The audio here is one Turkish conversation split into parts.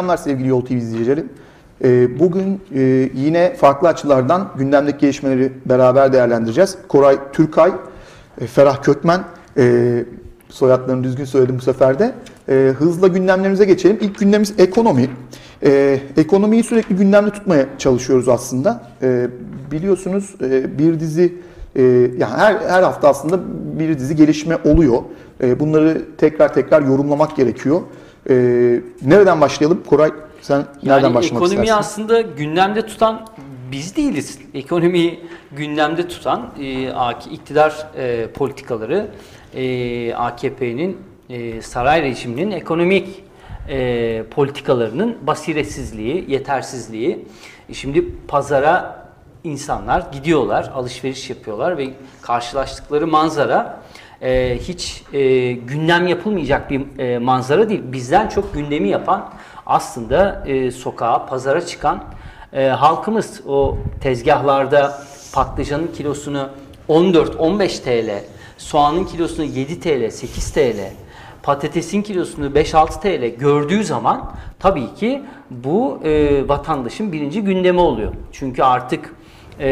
Selamlar sevgili Yol TV izleyicileri. Ee, Bugün e, yine farklı açılardan gündemdeki gelişmeleri beraber değerlendireceğiz. Koray Türkay, e, Ferah Kökmen, e, soyadlarını düzgün söyledim bu sefer de. Hızla gündemlerimize geçelim. İlk gündemimiz ekonomi. Ekonomiyi sürekli gündemde tutmaya çalışıyoruz aslında. Biliyorsunuz bir dizi, yani her, her hafta aslında bir dizi gelişme oluyor. Bunları tekrar tekrar yorumlamak gerekiyor. E, nereden başlayalım? Koray sen nereden Yani başlamak ekonomiyi istersin? aslında gündemde tutan biz değiliz. Ekonomiyi gündemde tutan e, iktidar e, politikaları e, AKP'nin e, saray rejiminin ekonomik e, politikalarının basiretsizliği, yetersizliği. E, şimdi pazara insanlar gidiyorlar, alışveriş yapıyorlar ve karşılaştıkları manzara e, hiç e, gündem yapılmayacak bir e, manzara değil. Bizden çok gündemi yapan aslında e, sokağa, pazara çıkan e, halkımız. O tezgahlarda patlıcanın kilosunu 14-15 TL, soğanın kilosunu 7 TL, 8 TL, patatesin kilosunu 5-6 TL gördüğü zaman tabii ki bu e, vatandaşın birinci gündemi oluyor. Çünkü artık e,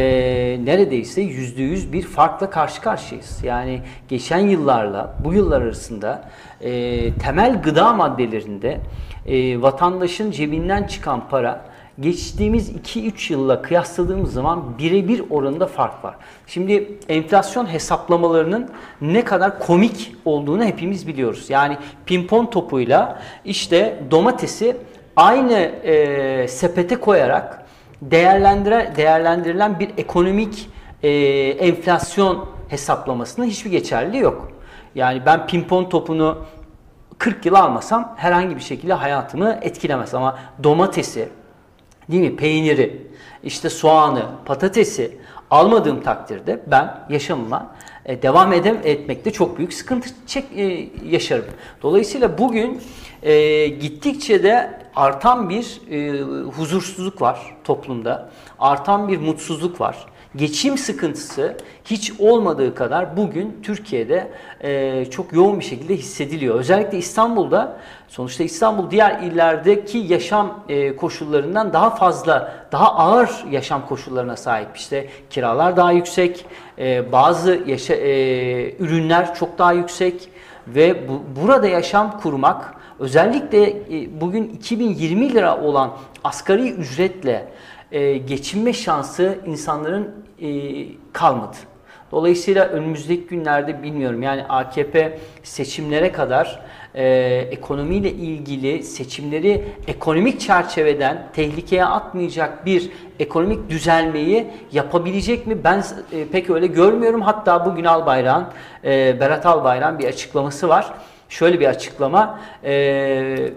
neredeyse yüzde yüz bir farkla karşı karşıyayız. Yani geçen yıllarla bu yıllar arasında e, temel gıda maddelerinde e, vatandaşın cebinden çıkan para geçtiğimiz 2-3 yılla kıyasladığımız zaman birebir oranında fark var. Şimdi enflasyon hesaplamalarının ne kadar komik olduğunu hepimiz biliyoruz. Yani pimpon topuyla işte domatesi aynı e, sepete koyarak değerlendire, değerlendirilen bir ekonomik e, enflasyon hesaplamasının hiçbir geçerliliği yok. Yani ben pimpon topunu 40 yıl almasam herhangi bir şekilde hayatımı etkilemez ama domatesi, değil mi? Peyniri, işte soğanı, patatesi almadığım takdirde ben yaşamıma e, devam edem etmekte çok büyük sıkıntı çek, e, yaşarım. Dolayısıyla bugün e, gittikçe de artan bir huzursuzluk var toplumda. Artan bir mutsuzluk var. Geçim sıkıntısı hiç olmadığı kadar bugün Türkiye'de e, çok yoğun bir şekilde hissediliyor. Özellikle İstanbul'da sonuçta İstanbul diğer illerdeki yaşam e, koşullarından daha fazla, daha ağır yaşam koşullarına sahip. İşte kiralar daha yüksek, e, bazı yaşa, e, ürünler çok daha yüksek ve bu, burada yaşam kurmak özellikle e, bugün 2020 lira olan asgari ücretle e, geçinme şansı insanların e, kalmadı. Dolayısıyla önümüzdeki günlerde bilmiyorum yani AKP seçimlere kadar e, ekonomiyle ilgili seçimleri ekonomik çerçeveden tehlikeye atmayacak bir ekonomik düzelmeyi yapabilecek mi? Ben e, pek öyle görmüyorum. Hatta bugün Albayrak'ın, e, Berat Albayrak'ın bir açıklaması var. Şöyle bir açıklama. E,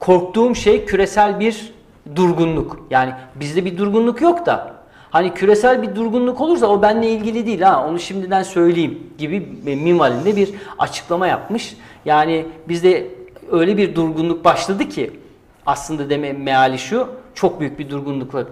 korktuğum şey küresel bir durgunluk. Yani bizde bir durgunluk yok da hani küresel bir durgunluk olursa o benimle ilgili değil ha onu şimdiden söyleyeyim gibi minvalinde bir açıklama yapmış. Yani bizde öyle bir durgunluk başladı ki aslında deme meali şu çok büyük bir durgunlukla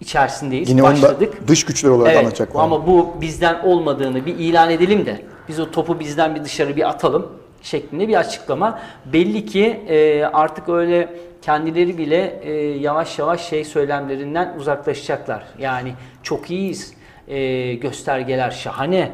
içerisindeyiz. Yine başladık. dış güçler olarak Evet, anlatacaklar. ama bu bizden olmadığını bir ilan edelim de biz o topu bizden bir dışarı bir atalım şeklinde bir açıklama. Belli ki e, artık öyle kendileri bile e, yavaş yavaş şey söylemlerinden uzaklaşacaklar. Yani çok iyiyiz, e, göstergeler şahane.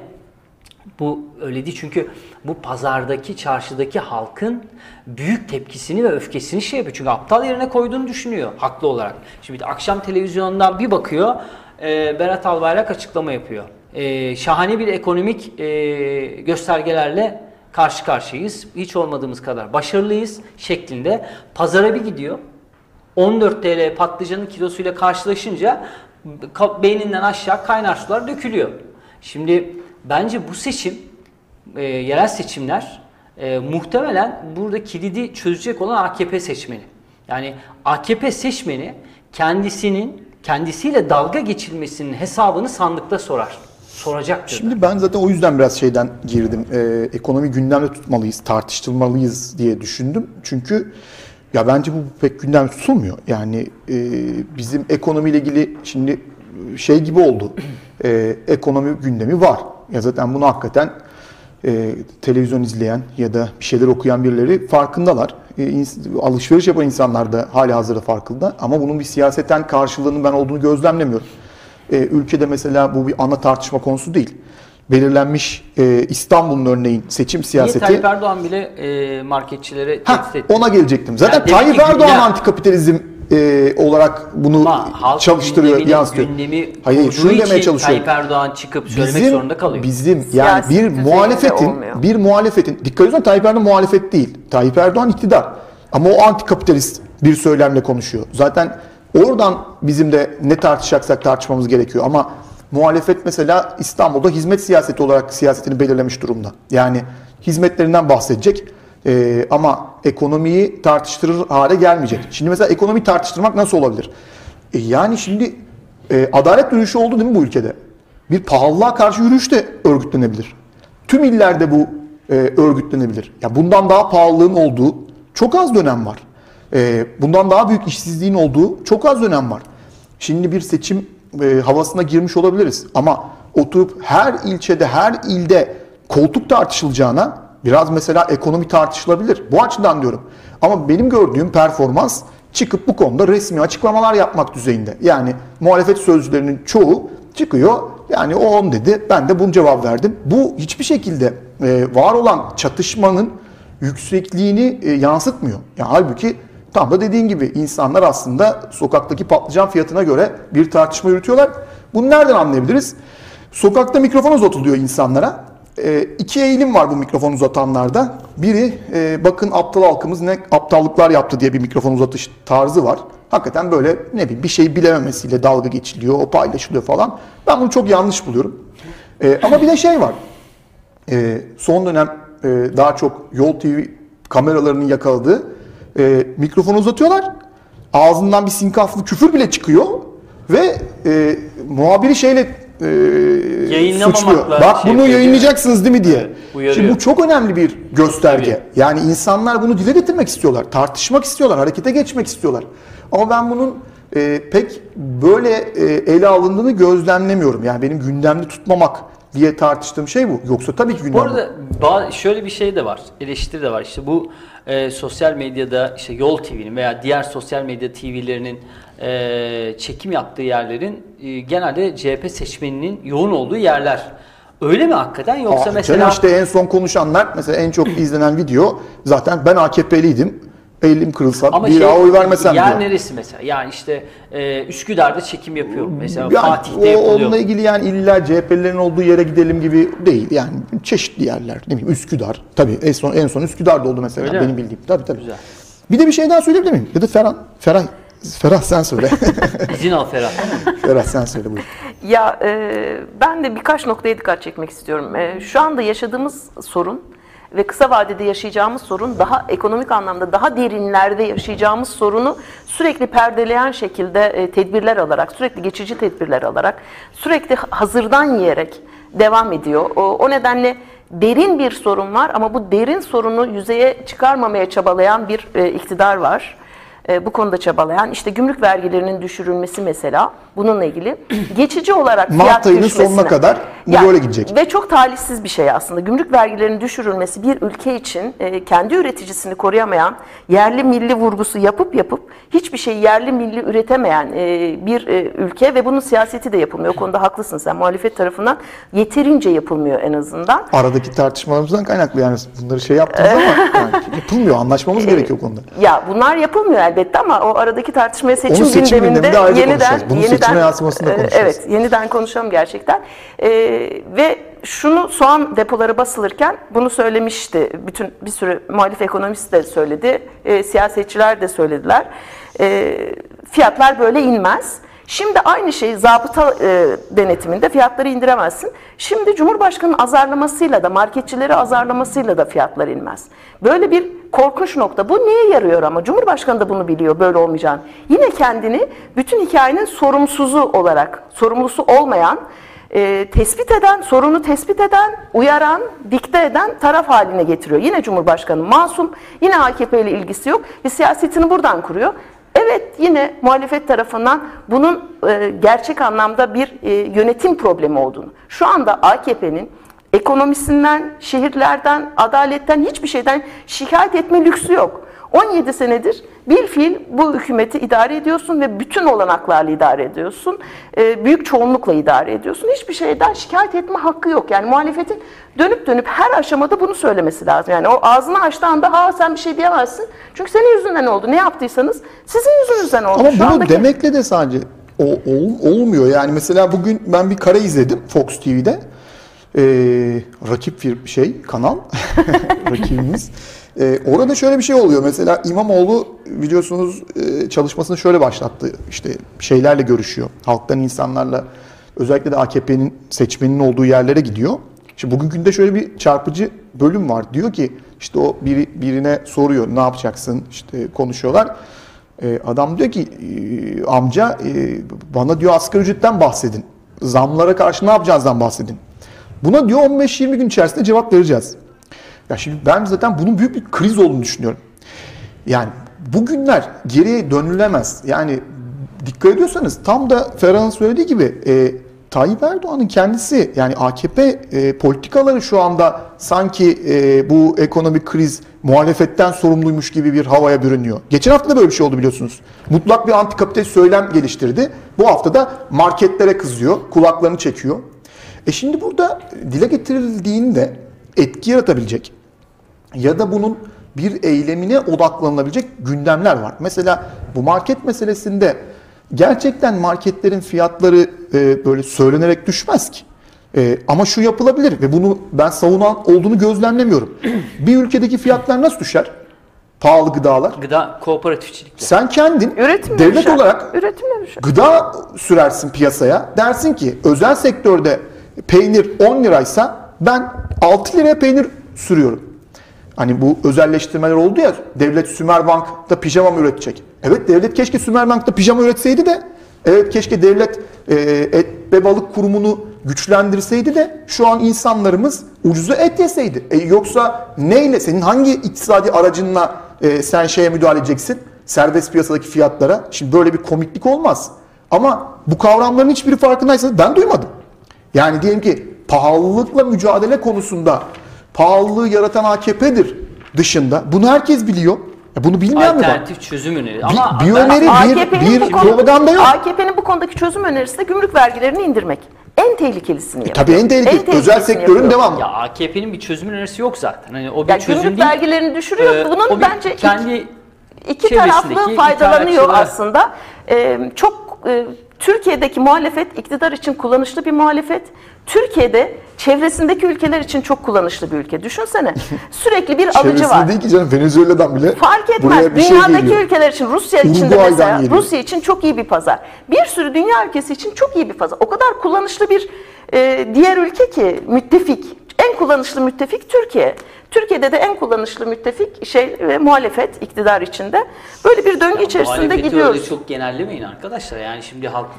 Bu öyle değil çünkü bu pazardaki, çarşıdaki halkın büyük tepkisini ve öfkesini şey yapıyor. Çünkü aptal yerine koyduğunu düşünüyor haklı olarak. Şimdi akşam televizyondan bir bakıyor, e, Berat Albayrak açıklama yapıyor. E, şahane bir ekonomik e, göstergelerle karşı karşıyayız. Hiç olmadığımız kadar başarılıyız şeklinde. Pazara bir gidiyor. 14 TL patlıcanın kilosuyla karşılaşınca ka- beyninden aşağı kaynar sular dökülüyor. Şimdi bence bu seçim, e, yerel seçimler e, muhtemelen burada kilidi çözecek olan AKP seçmeni. Yani AKP seçmeni kendisinin kendisiyle dalga geçilmesinin hesabını sandıkta sorar. Soracaktır. Şimdi ben zaten o yüzden biraz şeyden girdim. Ee, ekonomi gündemde tutmalıyız, tartıştırmalıyız diye düşündüm. Çünkü ya bence bu pek gündem tutulmuyor. Yani e, bizim ekonomiyle ilgili şimdi şey gibi oldu. E, ekonomi gündemi var. Ya zaten bunu hakikaten e, televizyon izleyen ya da bir şeyler okuyan birileri farkındalar. E, alışveriş yapan insanlar da hali hazırda farkında ama bunun bir siyaseten karşılığının ben olduğunu gözlemlemiyorum. E, ülkede mesela bu bir ana tartışma konusu değil. Belirlenmiş e, İstanbul'un örneğin seçim Niye siyaseti Tayyip Erdoğan bile e, marketçilere Ha, tehdit etti? ona gelecektim. Zaten Yani Tayyip Erdoğan gündem- antikapitalizm e, olarak bunu Ama çalıştırıyor, yansıtıyor. Gündemi Hayır, şunu demeye çalışıyorum. Tayyip Erdoğan çıkıp söylemek Bizim, zorunda kalıyor. bizim yani Siyasi bir muhalefetin, bir muhalefetin, dikkat ediyorsan Tayyip Erdoğan muhalefet değil. Tayyip Erdoğan iktidar. Ama o antikapitalist bir söylemle konuşuyor. Zaten oradan bizim de ne tartışacaksak tartışmamız gerekiyor. Ama muhalefet mesela İstanbul'da hizmet siyaseti olarak siyasetini belirlemiş durumda. Yani hizmetlerinden bahsedecek. Ee, ama ekonomiyi tartıştırır hale gelmeyecek. Şimdi mesela ekonomi tartıştırmak nasıl olabilir? E yani şimdi e, adalet yürüyüşü oldu değil mi bu ülkede? Bir pahalılığa karşı yürüyüş de örgütlenebilir. Tüm illerde bu e, örgütlenebilir. Ya bundan daha pahalılığın olduğu çok az dönem var. E, bundan daha büyük işsizliğin olduğu çok az dönem var. Şimdi bir seçim e, havasına girmiş olabiliriz ama oturup her ilçede, her ilde koltuk tartışılacağına biraz mesela ekonomi tartışılabilir. Bu açıdan diyorum. Ama benim gördüğüm performans çıkıp bu konuda resmi açıklamalar yapmak düzeyinde. Yani muhalefet sözcülerinin çoğu çıkıyor. Yani o on dedi. Ben de bunu cevap verdim. Bu hiçbir şekilde e, var olan çatışmanın yüksekliğini e, yansıtmıyor. Yani halbuki tam da dediğin gibi insanlar aslında sokaktaki patlıcan fiyatına göre bir tartışma yürütüyorlar. Bunu nereden anlayabiliriz? Sokakta mikrofon uzatılıyor insanlara. E, iki eğilim var bu mikrofon uzatanlarda. Biri e, bakın aptal halkımız ne aptallıklar yaptı diye bir mikrofon uzatış tarzı var. Hakikaten böyle ne bileyim bir şey bilememesiyle dalga geçiliyor, o paylaşılıyor falan. Ben bunu çok yanlış buluyorum. E, ama bir de şey var. E, son dönem e, daha çok Yol TV kameralarının yakaladığı e, mikrofonu uzatıyorlar. Ağzından bir sinkaflı küfür bile çıkıyor ve e, muhabiri şeyle e, suçluyor. Bak şey bunu yapıyor. yayınlayacaksınız değil mi diye. Evet. Şimdi bu çok önemli bir gösterge. Yani insanlar bunu dile getirmek istiyorlar, tartışmak istiyorlar, harekete geçmek istiyorlar. Ama ben bunun e, pek böyle e, ele alındığını gözlemlemiyorum. Yani benim gündemde tutmamak diye tartıştığım şey bu. Yoksa tabii ki Bu gündemde. arada şöyle bir şey de var, eleştiri de var. İşte bu e, sosyal medyada işte Yol TV'nin veya diğer sosyal medya TV'lerinin e, çekim yaptığı yerlerin e, genelde CHP seçmeninin yoğun olduğu yerler. Öyle mi hakikaten yoksa Aa, mesela işte en son konuşanlar mesela en çok izlenen video zaten ben AKP'liydim. Elim kırılsa bir daha oy vermesem şey, yer diyor. neresi mesela? Yani işte e, Üsküdar'da çekim yapıyorum mesela Yani Fatih'te o, yapılıyor. onunla ilgili yani illa CHP'lilerin olduğu yere gidelim gibi değil. Yani çeşitli yerler. Ne bileyim Üsküdar. Tabii en son en son Üsküdar'da oldu mesela Öyle benim mi? bildiğim. Tabii tabii. Güzel. Bir de bir şey daha söyleyebilir miyim? Ya da Ferhan, Ferah, Ferah sen söyle. İzin al Ferhat. Ferah sen söyle buyur. Ya e, ben de birkaç noktaya dikkat çekmek istiyorum. E, şu anda yaşadığımız sorun ve kısa vadede yaşayacağımız sorun daha ekonomik anlamda daha derinlerde yaşayacağımız sorunu sürekli perdeleyen şekilde e, tedbirler alarak, sürekli geçici tedbirler alarak, sürekli hazırdan yiyerek devam ediyor. O, o nedenle derin bir sorun var ama bu derin sorunu yüzeye çıkarmamaya çabalayan bir e, iktidar var. E, bu konuda çabalayan işte gümrük vergilerinin düşürülmesi mesela bununla ilgili geçici olarak Mart fiyat ayının sonuna kadar bu Yani böyle gidecek. Ve çok talihsiz bir şey aslında. Gümrük vergilerinin düşürülmesi bir ülke için e, kendi üreticisini koruyamayan, yerli milli vurgusu yapıp yapıp hiçbir şey yerli milli üretemeyen e, bir e, ülke ve bunun siyaseti de yapılmıyor. O konuda haklısın sen. Muhalefet tarafından yeterince yapılmıyor en azından. Aradaki tartışmalarımızdan kaynaklı yani bunları şey yaptınız ama yani yapılmıyor. Anlaşmamız gerekiyor o konuda. Ya bunlar yapılmıyor elbette ama o aradaki tartışmaya seçim, Onu seçim gündeminde gündeminde yeniden konuşacağız. Bunu yeniden seçime yansımasında e, konuşacağız. Evet, yeniden konuşalım gerçekten. E, ve şunu soğan depoları basılırken bunu söylemişti. Bütün bir sürü muhalif ekonomist de söyledi. e, siyasetçiler de söylediler. E, fiyatlar böyle inmez. Şimdi aynı şey zabıta e, denetiminde fiyatları indiremezsin. Şimdi Cumhurbaşkanı'nın azarlamasıyla da marketçileri azarlamasıyla da fiyatlar inmez. Böyle bir korkunç nokta. Bu niye yarıyor ama? Cumhurbaşkanı da bunu biliyor böyle olmayacağını. Yine kendini bütün hikayenin sorumsuzu olarak, sorumlusu olmayan, e, tespit eden, sorunu tespit eden, uyaran, dikte eden taraf haline getiriyor. Yine Cumhurbaşkanı masum, yine AKP ile ilgisi yok ve siyasetini buradan kuruyor. Evet yine muhalefet tarafından bunun e, gerçek anlamda bir e, yönetim problemi olduğunu. Şu anda AKP'nin ekonomisinden, şehirlerden, adaletten, hiçbir şeyden şikayet etme lüksü yok. 17 senedir bir fiil bu hükümeti idare ediyorsun ve bütün olanaklarla idare ediyorsun. Ee, büyük çoğunlukla idare ediyorsun. Hiçbir şeyden şikayet etme hakkı yok. Yani muhalefetin dönüp dönüp her aşamada bunu söylemesi lazım. Yani o ağzını açtığı anda ha sen bir şey diyemezsin. Çünkü senin yüzünden oldu. Ne yaptıysanız sizin yüzünüzden oldu. Ama Şu bunu andaki- demekle de sadece o, ol- olmuyor. Yani mesela bugün ben bir kare izledim Fox TV'de. Ee, rakip bir şey kanal rakibimiz. Ee, orada şöyle bir şey oluyor. Mesela İmamoğlu biliyorsunuz e, çalışmasını şöyle başlattı. İşte şeylerle görüşüyor. Halktan insanlarla özellikle de AKP'nin seçmeninin olduğu yerlere gidiyor. Şimdi bugün günde şöyle bir çarpıcı bölüm var. Diyor ki işte o biri birine soruyor ne yapacaksın işte konuşuyorlar. Ee, adam diyor ki "Ee, amca e, bana diyor asgari ücretten bahsedin. Zamlara karşı ne yapacağınızdan bahsedin. Buna diyor 15-20 gün içerisinde cevap vereceğiz. Ya şimdi ben zaten bunun büyük bir kriz olduğunu düşünüyorum. Yani bugünler geriye dönülemez. Yani dikkat ediyorsanız tam da Ferhan'ın söylediği gibi e, Tayyip Erdoğan'ın kendisi yani AKP e, politikaları şu anda sanki e, bu ekonomik kriz muhalefetten sorumluymuş gibi bir havaya bürünüyor. Geçen hafta da böyle bir şey oldu biliyorsunuz. Mutlak bir antikapitalist söylem geliştirdi. Bu hafta da marketlere kızıyor, kulaklarını çekiyor. E şimdi burada dile getirildiğinde etki yaratabilecek ya da bunun bir eylemine odaklanılabilecek gündemler var. Mesela bu market meselesinde gerçekten marketlerin fiyatları e, böyle söylenerek düşmez ki. E, ama şu yapılabilir ve bunu ben savunan olduğunu gözlemlemiyorum. bir ülkedeki fiyatlar nasıl düşer? Pahalı gıdalar. Gıda kooperatifçilikle. Sen kendin Üretimle devlet düşer. olarak Üretimle düşer. gıda sürersin piyasaya. Dersin ki özel sektörde peynir 10 liraysa ben 6 liraya peynir sürüyorum. Hani bu özelleştirmeler oldu ya devlet Sümerbank'ta pijama mı üretecek? Evet devlet keşke Sümerbank'ta pijama üretseydi de evet keşke devlet e, et ve balık kurumunu güçlendirseydi de şu an insanlarımız ucuza et yeseydi. E, yoksa neyle senin hangi iktisadi aracınla e, sen şeye müdahale edeceksin? Serbest piyasadaki fiyatlara. Şimdi böyle bir komiklik olmaz. Ama bu kavramların hiçbiri farkındaysanız ben duymadım. Yani diyelim ki pahalılıkla mücadele konusunda pahalılığı yaratan AKP'dir dışında. Bunu herkes biliyor. E bunu bilmeyen mi var? Alternatif çözüm öneri. Bir, Ama bir öneri, bir, AKP'nin bir bu propaganda yok. AKP'nin bu konudaki çözüm önerisi de gümrük vergilerini indirmek. En tehlikelisini yapıyor. E, Tabii en tehlikeli. Özel tehlikelisini sektörün yapıyor. devamı. Ya AKP'nin bir çözüm önerisi yok zaten. Hani o bir Ya çözüm gümrük değil. vergilerini düşürüyor. Ee, Bunun bir bence iki- kendi iki çevresindeki taraflı faydalanıyor aslında. Ee, çok e, Türkiye'deki muhalefet iktidar için kullanışlı bir muhalefet. Türkiye'de çevresindeki ülkeler için çok kullanışlı bir ülke. Düşünsene. Sürekli bir alıcı var. değil ki canım Venezuela'dan bile Fark etmez. buraya bir şey Dünyadaki geliyor. ülkeler için, Rusya için de Uruguay'dan mesela, geliyor. Rusya için çok iyi bir pazar. Bir sürü dünya ülkesi için çok iyi bir pazar. O kadar kullanışlı bir e, diğer ülke ki müttefik. En kullanışlı müttefik Türkiye. Türkiye'de de en kullanışlı müttefik şey e, muhalefet iktidar içinde. Böyle bir döngü içerisinde Muhalefeti gidiyoruz. öyle çok genellemeyin arkadaşlar. Yani şimdi halk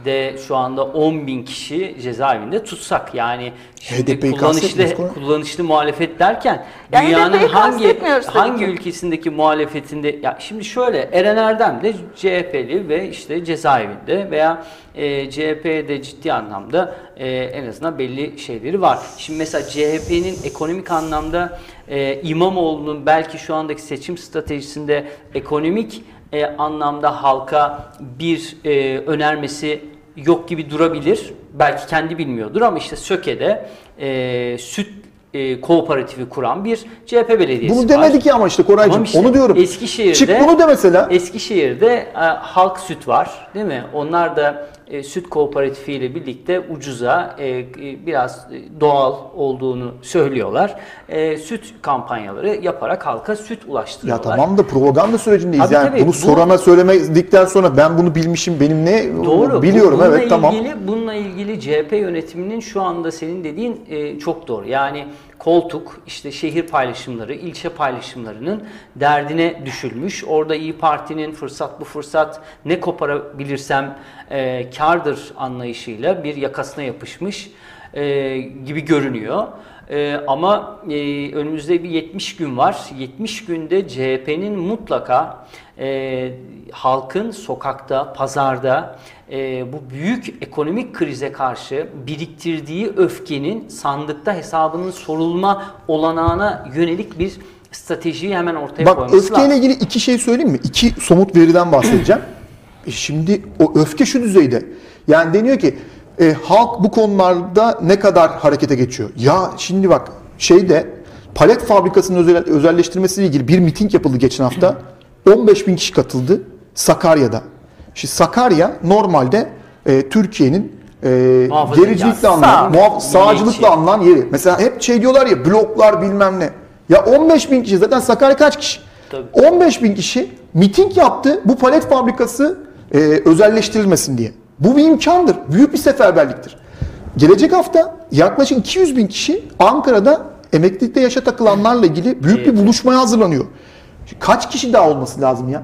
HDP'de şu anda 10 bin kişi cezaevinde tutsak. Yani şimdi HDP'yi kullanışlı kullanışlı muhalefet derken Ya dünyanın hangi hangi ki. ülkesindeki muhalefetinde ya şimdi şöyle Eren Erdem de CHP'li ve işte cezaevinde veya e, CHP'de ciddi anlamda e, en azından belli şeyleri var. Şimdi mesela CHP'nin ekonomik anlamda e, İmamoğlu'nun belki şu andaki seçim stratejisinde ekonomik e, anlamda halka bir e, önermesi yok gibi durabilir. Belki kendi bilmiyordur ama işte Söke'de e, süt e, kooperatifi kuran bir CHP belediyesi Bunu var. demedi ki ama işte Koraycığım. Tamam işte, Onu diyorum. Eskişehir'de Çık bunu de mesela. Eskişehir'de e, halk süt var, değil mi? Onlar da e, süt kooperatifi ile birlikte ucuza e, e, biraz e, doğal olduğunu söylüyorlar. E, süt kampanyaları yaparak halka süt Ya ulaştırıyorlar. tamam da propaganda sürecindeyiz. Tabii, yani tabii. bunu Bu- sorana söylemedikten sonra ben bunu bilmişim benim ne Doğru. biliyorum Bu- bununla evet tamam. ilgili, Bununla ilgili CHP yönetiminin şu anda senin dediğin e, çok doğru. Yani koltuk, işte şehir paylaşımları, ilçe paylaşımlarının derdine düşülmüş. Orada İyi Parti'nin fırsat bu fırsat ne koparabilirsem e, kardır anlayışıyla bir yakasına yapışmış e, gibi görünüyor. E, ama e, önümüzde bir 70 gün var. 70 günde CHP'nin mutlaka e, halkın sokakta, pazarda e, bu büyük ekonomik krize karşı biriktirdiği öfkenin sandıkta hesabının sorulma olanağına yönelik bir stratejiyi hemen ortaya Bak koyması öfkeyle lazım. ilgili iki şey söyleyeyim mi? İki somut veriden bahsedeceğim. E şimdi o öfke şu düzeyde. Yani deniyor ki e, halk bu konularda ne kadar harekete geçiyor? Ya şimdi bak şeyde palet fabrikasının özel, özelleştirmesiyle ilgili bir miting yapıldı geçen hafta. 15 bin kişi katıldı Sakarya'da. Şimdi Sakarya normalde e, Türkiye'nin e, gericilikle anılan, muhaf- sağcılıkla anılan yeri. Mesela hep şey diyorlar ya bloklar bilmem ne. Ya 15 bin kişi zaten Sakarya kaç kişi? Tabii. 15 bin kişi miting yaptı bu palet fabrikası e, özelleştirilmesin diye. Bu bir imkandır. Büyük bir seferberliktir. Gelecek hafta yaklaşık 200 bin kişi Ankara'da emeklilikte yaşa takılanlarla ilgili büyük bir buluşmaya hazırlanıyor. Kaç kişi daha olması lazım ya?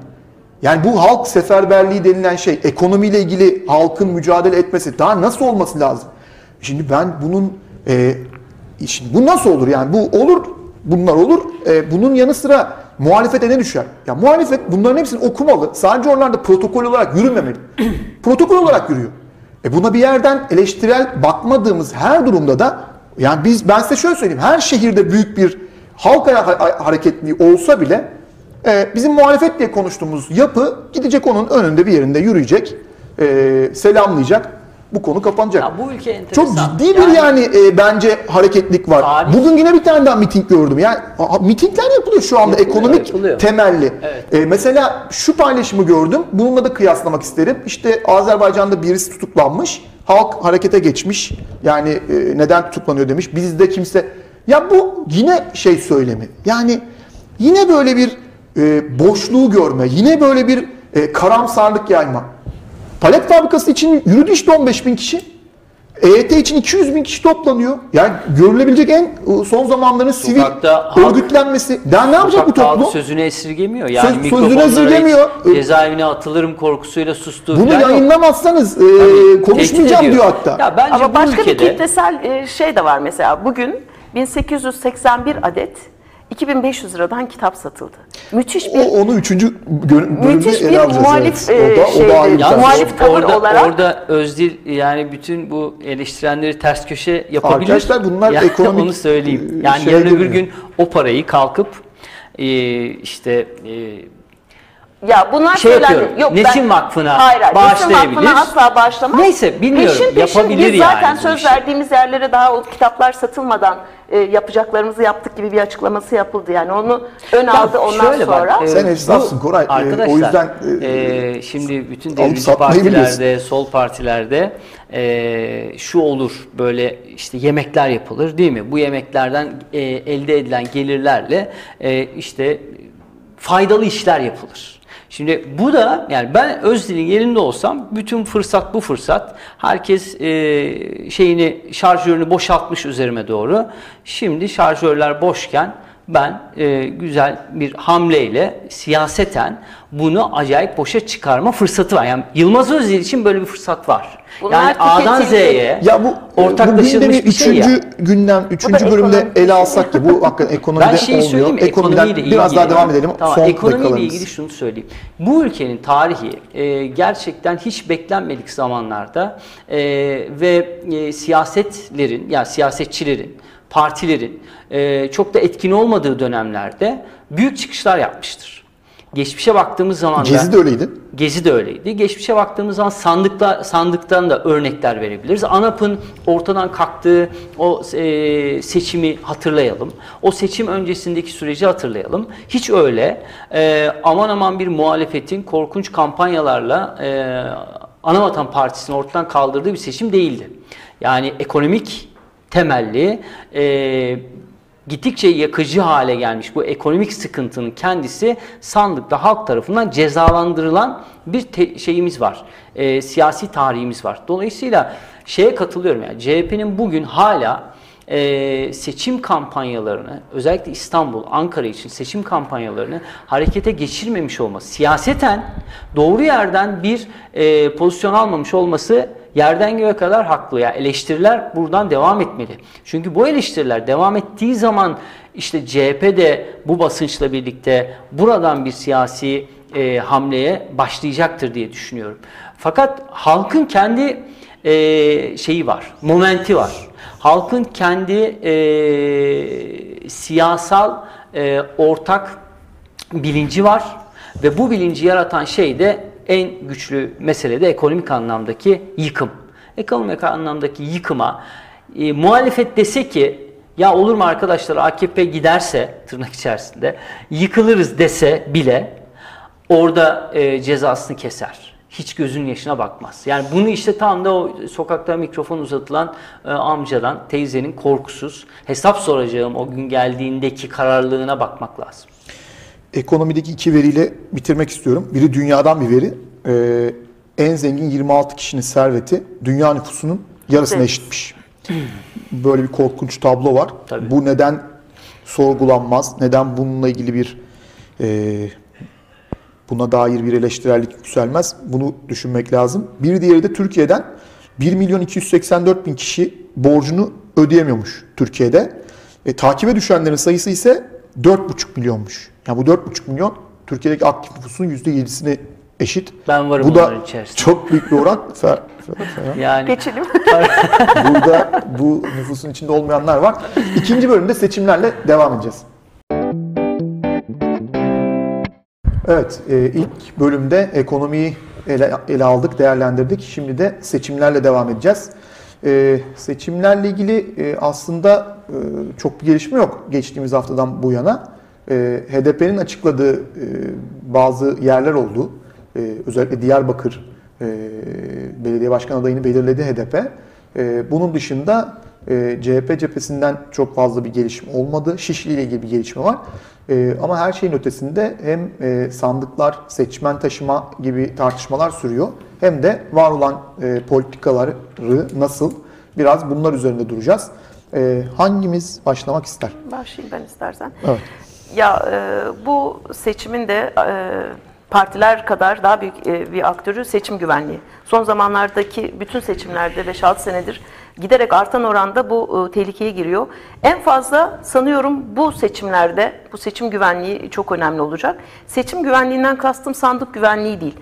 Yani bu halk seferberliği denilen şey, ekonomiyle ilgili halkın mücadele etmesi daha nasıl olması lazım? Şimdi ben bunun, e, şimdi bu nasıl olur yani? Bu olur, bunlar olur. E, bunun yanı sıra muhalefete ne düşer? Ya muhalefet bunların hepsini okumalı. Sadece oralarda protokol olarak yürümemeli. protokol olarak yürüyor. E buna bir yerden eleştirel bakmadığımız her durumda da yani biz ben size şöyle söyleyeyim. Her şehirde büyük bir halk hareketliği olsa bile e, bizim muhalefet diye konuştuğumuz yapı gidecek onun önünde bir yerinde yürüyecek, e, selamlayacak. Bu konu kapanacak. Ya bu ülke enteresan. Çok ciddi bir yani, e, bence hareketlik var. Tarih- Bugün yine bir tane daha miting gördüm. Yani a- mitingler yapılıyor şu anda Yapılıyor, ekonomik yapılıyor. temelli. Evet. E, mesela şu paylaşımı gördüm. Bununla da kıyaslamak isterim. İşte Azerbaycan'da birisi tutuklanmış. Halk harekete geçmiş. Yani e, neden tutuklanıyor demiş. Bizde kimse... Ya bu yine şey söylemi. Yani yine böyle bir e, boşluğu görme. Yine böyle bir e, karamsarlık yayma. Palet fabrikası için yürüdü işte 15 bin kişi. EYT için 200 bin kişi toplanıyor. Yani görülebilecek en e, son zamanların sivil Sokakta halk- örgütlenmesi. Daha ne yapacak bu toplum? sözünü esirgemiyor. Yani Söz- sözünü esirgemiyor. cezaevine atılırım korkusuyla sustuğu Bunu yok. yayınlamazsanız e, Hani konuşmayacağım diyor hatta. Ya bence Ama başka bir ülkede kitlesel e, şey de var mesela. Bugün 1881 adet 2500 liradan kitap satıldı. Müthiş bir O, onu üçüncü bölümde Müthiş bir ele alacağız. muhalif, evet. e, o da, o da ayrı muhalif tavır orada, olarak- orada Özdil yani bütün bu eleştirenleri ters köşe yapabilir. Arkadaşlar bunlar Yani ekonomik, onu söyleyeyim. e, Yani şeye yarın öbür gün o parayı kalkıp e, işte e, Ya bunlar Şey söylendi. yapıyorum, Yok, Nesin ben, Vakfı'na hayır, hayır, Nesin bağışlayabilir. Vakfı'na asla bağışlamaz. Neyse, bilmiyorum, Peşin peşin yapabilir biz zaten yani söz verdiğimiz yerlere daha o kitaplar satılmadan e, yapacaklarımızı yaptık gibi bir açıklaması yapıldı. Yani onu ön aldı ondan şöyle bak, sonra. e, Sen esnafsın Koray. E, o Arkadaşlar, yüzden, e, e, şimdi bütün devrimci partilerde, sol partilerde e, şu olur böyle işte yemekler yapılır değil mi? Bu yemeklerden e, elde edilen gelirlerle e, işte faydalı işler yapılır. Şimdi bu da yani ben Özdil'in yerinde olsam bütün fırsat bu fırsat. Herkes e, şeyini şarjörünü boşaltmış üzerime doğru. Şimdi şarjörler boşken ben e, güzel bir hamleyle siyaseten bunu acayip boşa çıkarma fırsatı var. Yani Yılmaz Özdil için böyle bir fırsat var. Bunlar yani A'dan. Z'ye Ya bu bu ortaklaşılmış gündemi bir şey ya. üçüncü gündem, üçüncü bölümde ele alsak ki bu hakikaten ekonomide Ben şeyi olmuyor. mi? Ekonomiden Ekonomiyle biraz ilgili. daha devam edelim. Tamam, Son ekonomiyle ilgili şunu söyleyeyim. Bu ülkenin tarihi e, gerçekten hiç beklenmedik zamanlarda e, ve e, siyasetlerin, yani siyasetçilerin, partilerin e, çok da etkin olmadığı dönemlerde büyük çıkışlar yapmıştır. Geçmişe baktığımız zaman da Gezi de öyleydi. Gezi de öyleydi. Geçmişe baktığımız zaman sandıkta, sandıktan da örnekler verebiliriz. ANAP'ın ortadan kalktığı o e, seçimi hatırlayalım. O seçim öncesindeki süreci hatırlayalım. Hiç öyle e, aman aman bir muhalefetin korkunç kampanyalarla e, Anavatan Partisi'ni ortadan kaldırdığı bir seçim değildi. Yani ekonomik temelli e, gittikçe yakıcı hale gelmiş bu ekonomik sıkıntının kendisi sandıkta halk tarafından cezalandırılan bir şeyimiz var. E, siyasi tarihimiz var. Dolayısıyla şeye katılıyorum yani CHP'nin bugün hala e, seçim kampanyalarını özellikle İstanbul, Ankara için seçim kampanyalarını harekete geçirmemiş olması, siyaseten doğru yerden bir e, pozisyon almamış olması yerden göğe kadar haklı. Yani eleştiriler buradan devam etmeli. Çünkü bu eleştiriler devam ettiği zaman işte CHP de bu basınçla birlikte buradan bir siyasi e, hamleye başlayacaktır diye düşünüyorum. Fakat halkın kendi e, şeyi var, momenti var. Halkın kendi e, siyasal e, ortak bilinci var ve bu bilinci yaratan şey de en güçlü mesele de ekonomik anlamdaki yıkım. Ekonomik anlamdaki yıkıma e, muhalefet dese ki ya olur mu arkadaşlar AKP giderse tırnak içerisinde yıkılırız dese bile orada e, cezasını keser. Hiç gözünün yaşına bakmaz. Yani bunu işte tam da o sokakta mikrofon uzatılan e, amcadan, teyzenin korkusuz hesap soracağım o gün geldiğindeki kararlılığına bakmak lazım. Ekonomideki iki veriyle bitirmek istiyorum. Biri dünyadan bir veri. Ee, en zengin 26 kişinin serveti dünya nüfusunun yarısına Evet. eşitmiş. Böyle bir korkunç tablo var. Tabii. Bu neden sorgulanmaz? Neden bununla ilgili bir e, buna dair bir eleştirellik yükselmez? Bunu düşünmek lazım. Bir diğeri de Türkiye'den 1 milyon 284 bin kişi borcunu ödeyemiyormuş Türkiye'de. E, takibe düşenlerin sayısı ise 4,5 milyonmuş. Yani bu 4,5 milyon Türkiye'deki aktif nüfusun %7'sine eşit. Ben varım Bu da içerisinde. çok büyük bir oran. Fer- Fer- Ferhan. Yani Geçelim. Burada bu nüfusun içinde olmayanlar var. İkinci bölümde seçimlerle devam edeceğiz. Evet, e, ilk bölümde ekonomiyi ele, ele aldık, değerlendirdik. Şimdi de seçimlerle devam edeceğiz. E, seçimlerle ilgili e, aslında e, çok bir gelişme yok geçtiğimiz haftadan bu yana. E, HDP'nin açıkladığı e, bazı yerler oldu. E, özellikle Diyarbakır e, belediye başkan adayını belirledi HDP. E, bunun dışında e, CHP cephesinden çok fazla bir gelişme olmadı. Şişli ile ilgili bir gelişme var. E, ama her şeyin ötesinde hem e, sandıklar, seçmen taşıma gibi tartışmalar sürüyor. Hem de var olan e, politikaları nasıl biraz bunlar üzerinde duracağız. E, hangimiz başlamak ister? Başlayayım ben istersen. Evet. Ya e, bu seçimin de e, partiler kadar daha büyük e, bir aktörü seçim güvenliği. Son zamanlardaki bütün seçimlerde 5-6 senedir giderek artan oranda bu e, tehlikeye giriyor. En fazla sanıyorum bu seçimlerde bu seçim güvenliği çok önemli olacak. Seçim güvenliğinden kastım sandık güvenliği değil.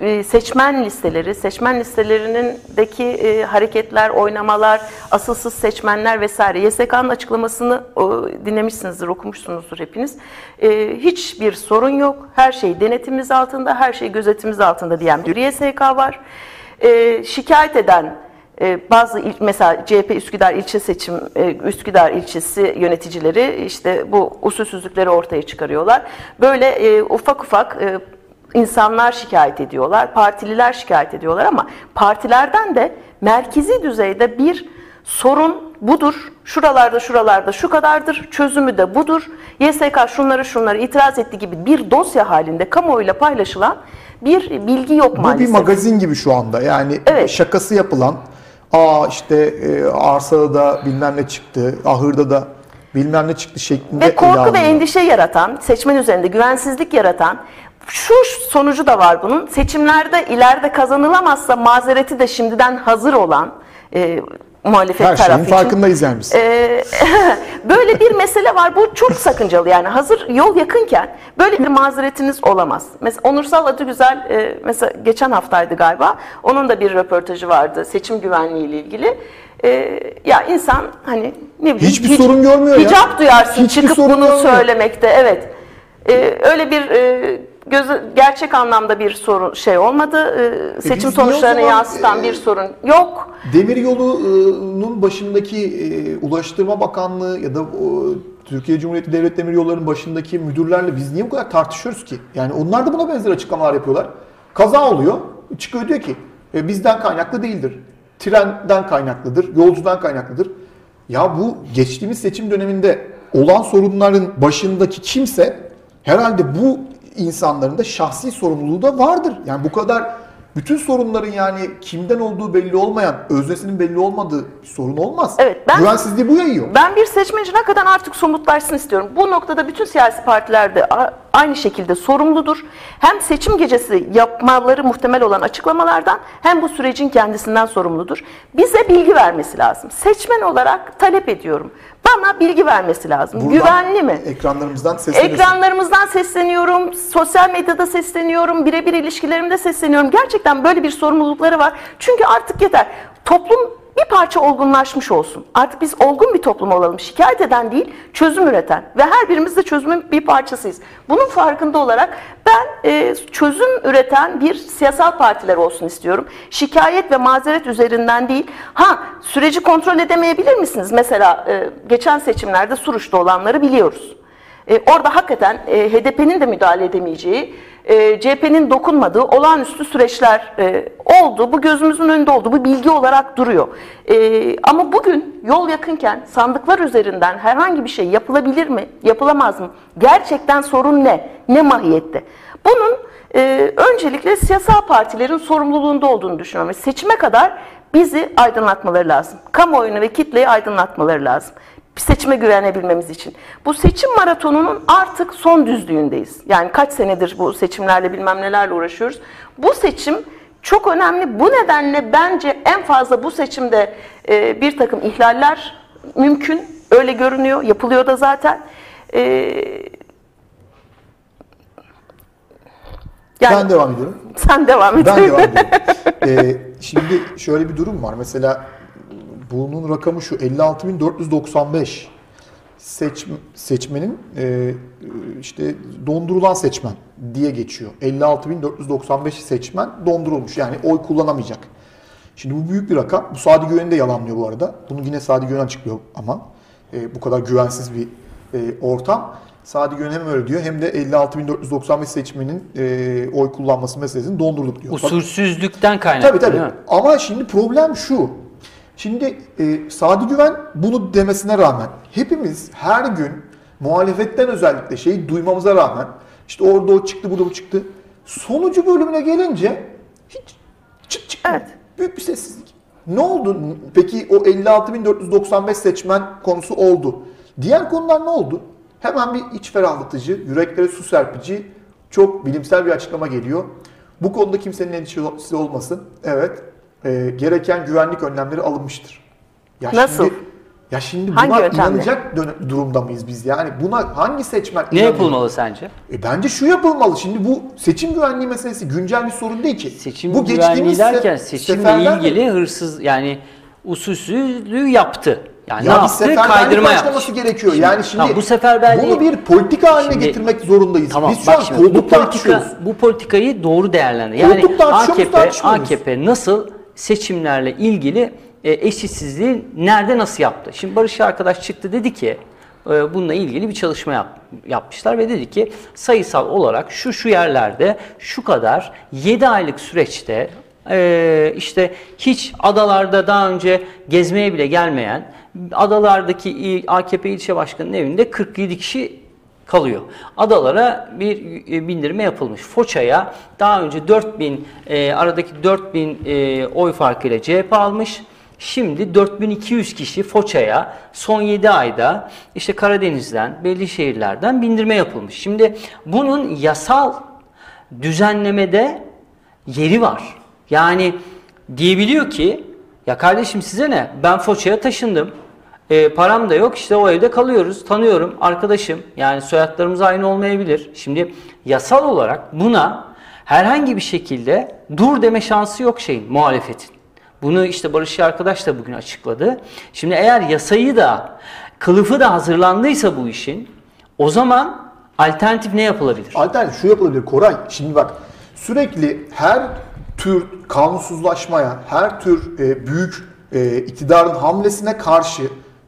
E, seçmen listeleri, seçmen listelerindeki e, hareketler, oynamalar, asılsız seçmenler vesaire. YSK'nın açıklamasını o, dinlemişsinizdir, okumuşsunuzdur hepiniz. E, hiçbir sorun yok, her şey denetimimiz altında, her şey gözetimimiz altında diyen bir YSK var. E, şikayet eden bazı il, mesela CHP Üsküdar ilçe seçim Üsküdar ilçesi yöneticileri işte bu usulsüzlükleri ortaya çıkarıyorlar. Böyle ufak ufak insanlar şikayet ediyorlar, partililer şikayet ediyorlar ama partilerden de merkezi düzeyde bir sorun budur. Şuralarda şuralarda şu kadardır. Çözümü de budur. YSK şunları şunları itiraz etti gibi bir dosya halinde kamuoyuyla paylaşılan bir bilgi yok Bu maalesef. bir magazin gibi şu anda. Yani Evet. şakası yapılan, aa işte e, arsada da bilmem ne çıktı, ahırda da bilmem ne çıktı şeklinde Ve korku ve endişe yaratan, seçmen üzerinde güvensizlik yaratan, şu sonucu da var bunun. Seçimlerde ileride kazanılamazsa mazereti de şimdiden hazır olan e, muhalefet Her tarafı için. farkındayız yani biz. Ee, böyle bir mesele var. Bu çok sakıncalı yani. Hazır yol yakınken böyle bir mazeretiniz olamaz. Mesela Onursal Adıgüzel e, mesela geçen haftaydı galiba. Onun da bir röportajı vardı seçim güvenliği ile ilgili. Ee, ya insan hani ne bileyim Hiçbir sorun görmüyor ya. Hicap duyarsın Hiçbir çıkıp bunu görmüyor. söylemekte. Evet. Ee, öyle bir e, gözü, gerçek anlamda bir sorun şey olmadı. Ee, biz seçim o sonuçlarını zaman, yansıtan e, bir sorun yok. Demiryolu'nun başındaki e, Ulaştırma Bakanlığı ya da o, Türkiye Cumhuriyeti Devlet Demiryolları'nın başındaki müdürlerle biz niye bu kadar tartışıyoruz ki? Yani onlar da buna benzer açıklamalar yapıyorlar. Kaza oluyor. Çıkıyor diyor ki e, bizden kaynaklı değildir. Trenden kaynaklıdır, yolcudan kaynaklıdır. Ya bu geçtiğimiz seçim döneminde olan sorunların başındaki kimse herhalde bu insanların da şahsi sorumluluğu da vardır. Yani bu kadar bütün sorunların yani kimden olduğu belli olmayan, öznesinin belli olmadığı bir sorun olmaz. Evet, ben- Güvensizliği bu yayıyor. Ben bir seçmencinin hakikaten artık somutlaşsın istiyorum. Bu noktada bütün siyasi partilerde aynı şekilde sorumludur. Hem seçim gecesi yapmaları muhtemel olan açıklamalardan hem bu sürecin kendisinden sorumludur. Bize bilgi vermesi lazım. Seçmen olarak talep ediyorum. Bana bilgi vermesi lazım. Buradan Güvenli mi? Ekranlarımızdan sesleniyorsun. Ekranlarımızdan sesleniyorum, sosyal medyada sesleniyorum, birebir ilişkilerimde sesleniyorum. Gerçekten böyle bir sorumlulukları var. Çünkü artık yeter. Toplum bir parça olgunlaşmış olsun. Artık biz olgun bir toplum olalım. Şikayet eden değil, çözüm üreten. Ve her birimiz de çözümün bir parçasıyız. Bunun farkında olarak ben e, çözüm üreten bir siyasal partiler olsun istiyorum. Şikayet ve mazeret üzerinden değil. Ha süreci kontrol edemeyebilir misiniz? Mesela e, geçen seçimlerde Suruç'ta olanları biliyoruz. E, orada hakikaten e, HDP'nin de müdahale edemeyeceği, e, CHP'nin dokunmadığı olağanüstü süreçler e, oldu. Bu gözümüzün önünde oldu. Bu bilgi olarak duruyor. E, ama bugün yol yakınken sandıklar üzerinden herhangi bir şey yapılabilir mi, yapılamaz mı? Gerçekten sorun ne? Ne mahiyette? Bunun e, öncelikle siyasal partilerin sorumluluğunda olduğunu düşünüyorum. Seçime kadar bizi aydınlatmaları lazım. Kamuoyunu ve kitleyi aydınlatmaları lazım bir seçime güvenebilmemiz için. Bu seçim maratonunun artık son düzlüğündeyiz. Yani kaç senedir bu seçimlerle bilmem nelerle uğraşıyoruz. Bu seçim çok önemli. Bu nedenle bence en fazla bu seçimde e, bir takım ihlaller mümkün. Öyle görünüyor. Yapılıyor da zaten. E, yani Ben devam ediyorum. sen devam et. Ben devam ediyorum. Ee, şimdi şöyle bir durum var. Mesela bunun rakamı şu 56.495 seç, seçmenin e, işte dondurulan seçmen diye geçiyor. 56.495 seçmen dondurulmuş yani oy kullanamayacak. Şimdi bu büyük bir rakam. Bu Sadi Güven'i de yalanlıyor bu arada. Bunu yine Sadi Güven açıklıyor ama e, bu kadar güvensiz bir e, ortam. Sadi Güven hem öyle diyor hem de 56.495 seçmenin e, oy kullanması meselesini dondurduk diyor. Usulsüzlükten kaynaklı Tabii tabii. Ama şimdi problem şu. Şimdi e, Sadi Güven bunu demesine rağmen hepimiz her gün muhalefetten özellikle şeyi duymamıza rağmen işte orada o çıktı burada bu çıktı. Sonucu bölümüne gelince hiç çıt çıkmıyor. Evet. Büyük bir sessizlik. Ne oldu? Peki o 56.495 seçmen konusu oldu. Diğer konular ne oldu? Hemen bir iç ferahlatıcı, yüreklere su serpici, çok bilimsel bir açıklama geliyor. Bu konuda kimsenin endişesi olmasın. Evet, e, gereken güvenlik önlemleri alınmıştır. Ya Nasıl? Şimdi, ya şimdi Hangi buna yöntemle? inanacak dön- durumda mıyız biz? Yani buna hangi seçmen Ne inanıyor? yapılmalı sence? E bence şu yapılmalı. Şimdi bu seçim güvenliği meselesi güncel bir sorun değil ki. Seçim bu güvenliği derken se- seçimle seferden de- ilgili hırsız yani usulsüzlüğü yaptı. Yani Ya ne yaptı? Kaydırma başlaması yaptı. gerekiyor. yani şimdi tamam, bu seferberliği bunu bir politika haline Şimdi- getirmek zorundayız. Tamam Biz şu bak an şimdi bu politika bu politikayı doğru değerlendir. Yani AKP? AKP nasıl seçimlerle ilgili e, eşitsizliği nerede nasıl yaptı? Şimdi Barış arkadaş çıktı dedi ki e, bununla ilgili bir çalışma yap, yapmışlar ve dedi ki sayısal olarak şu şu yerlerde şu kadar 7 aylık süreçte e, işte hiç adalarda daha önce gezmeye bile gelmeyen adalardaki AKP ilçe başkanının evinde 47 kişi kalıyor. Adalara bir e, bindirme yapılmış. Foça'ya daha önce 4000 e, aradaki 4000 e, oy farkıyla CHP almış. Şimdi 4200 kişi Foça'ya son 7 ayda işte Karadeniz'den, belli şehirlerden bindirme yapılmış. Şimdi bunun yasal düzenlemede yeri var. Yani diyebiliyor ki ya kardeşim size ne? Ben Foça'ya taşındım. E, param da yok işte o evde kalıyoruz. Tanıyorum arkadaşım. Yani soyadlarımız aynı olmayabilir. Şimdi yasal olarak buna herhangi bir şekilde dur deme şansı yok şeyin muhalefetin. Bunu işte Barış arkadaş da bugün açıkladı. Şimdi eğer yasayı da kılıfı da hazırlandıysa bu işin o zaman alternatif ne yapılabilir? Alternatif şu yapılabilir Koray. Şimdi bak sürekli her tür kanunsuzlaşmaya, her tür e, büyük e, iktidarın hamlesine karşı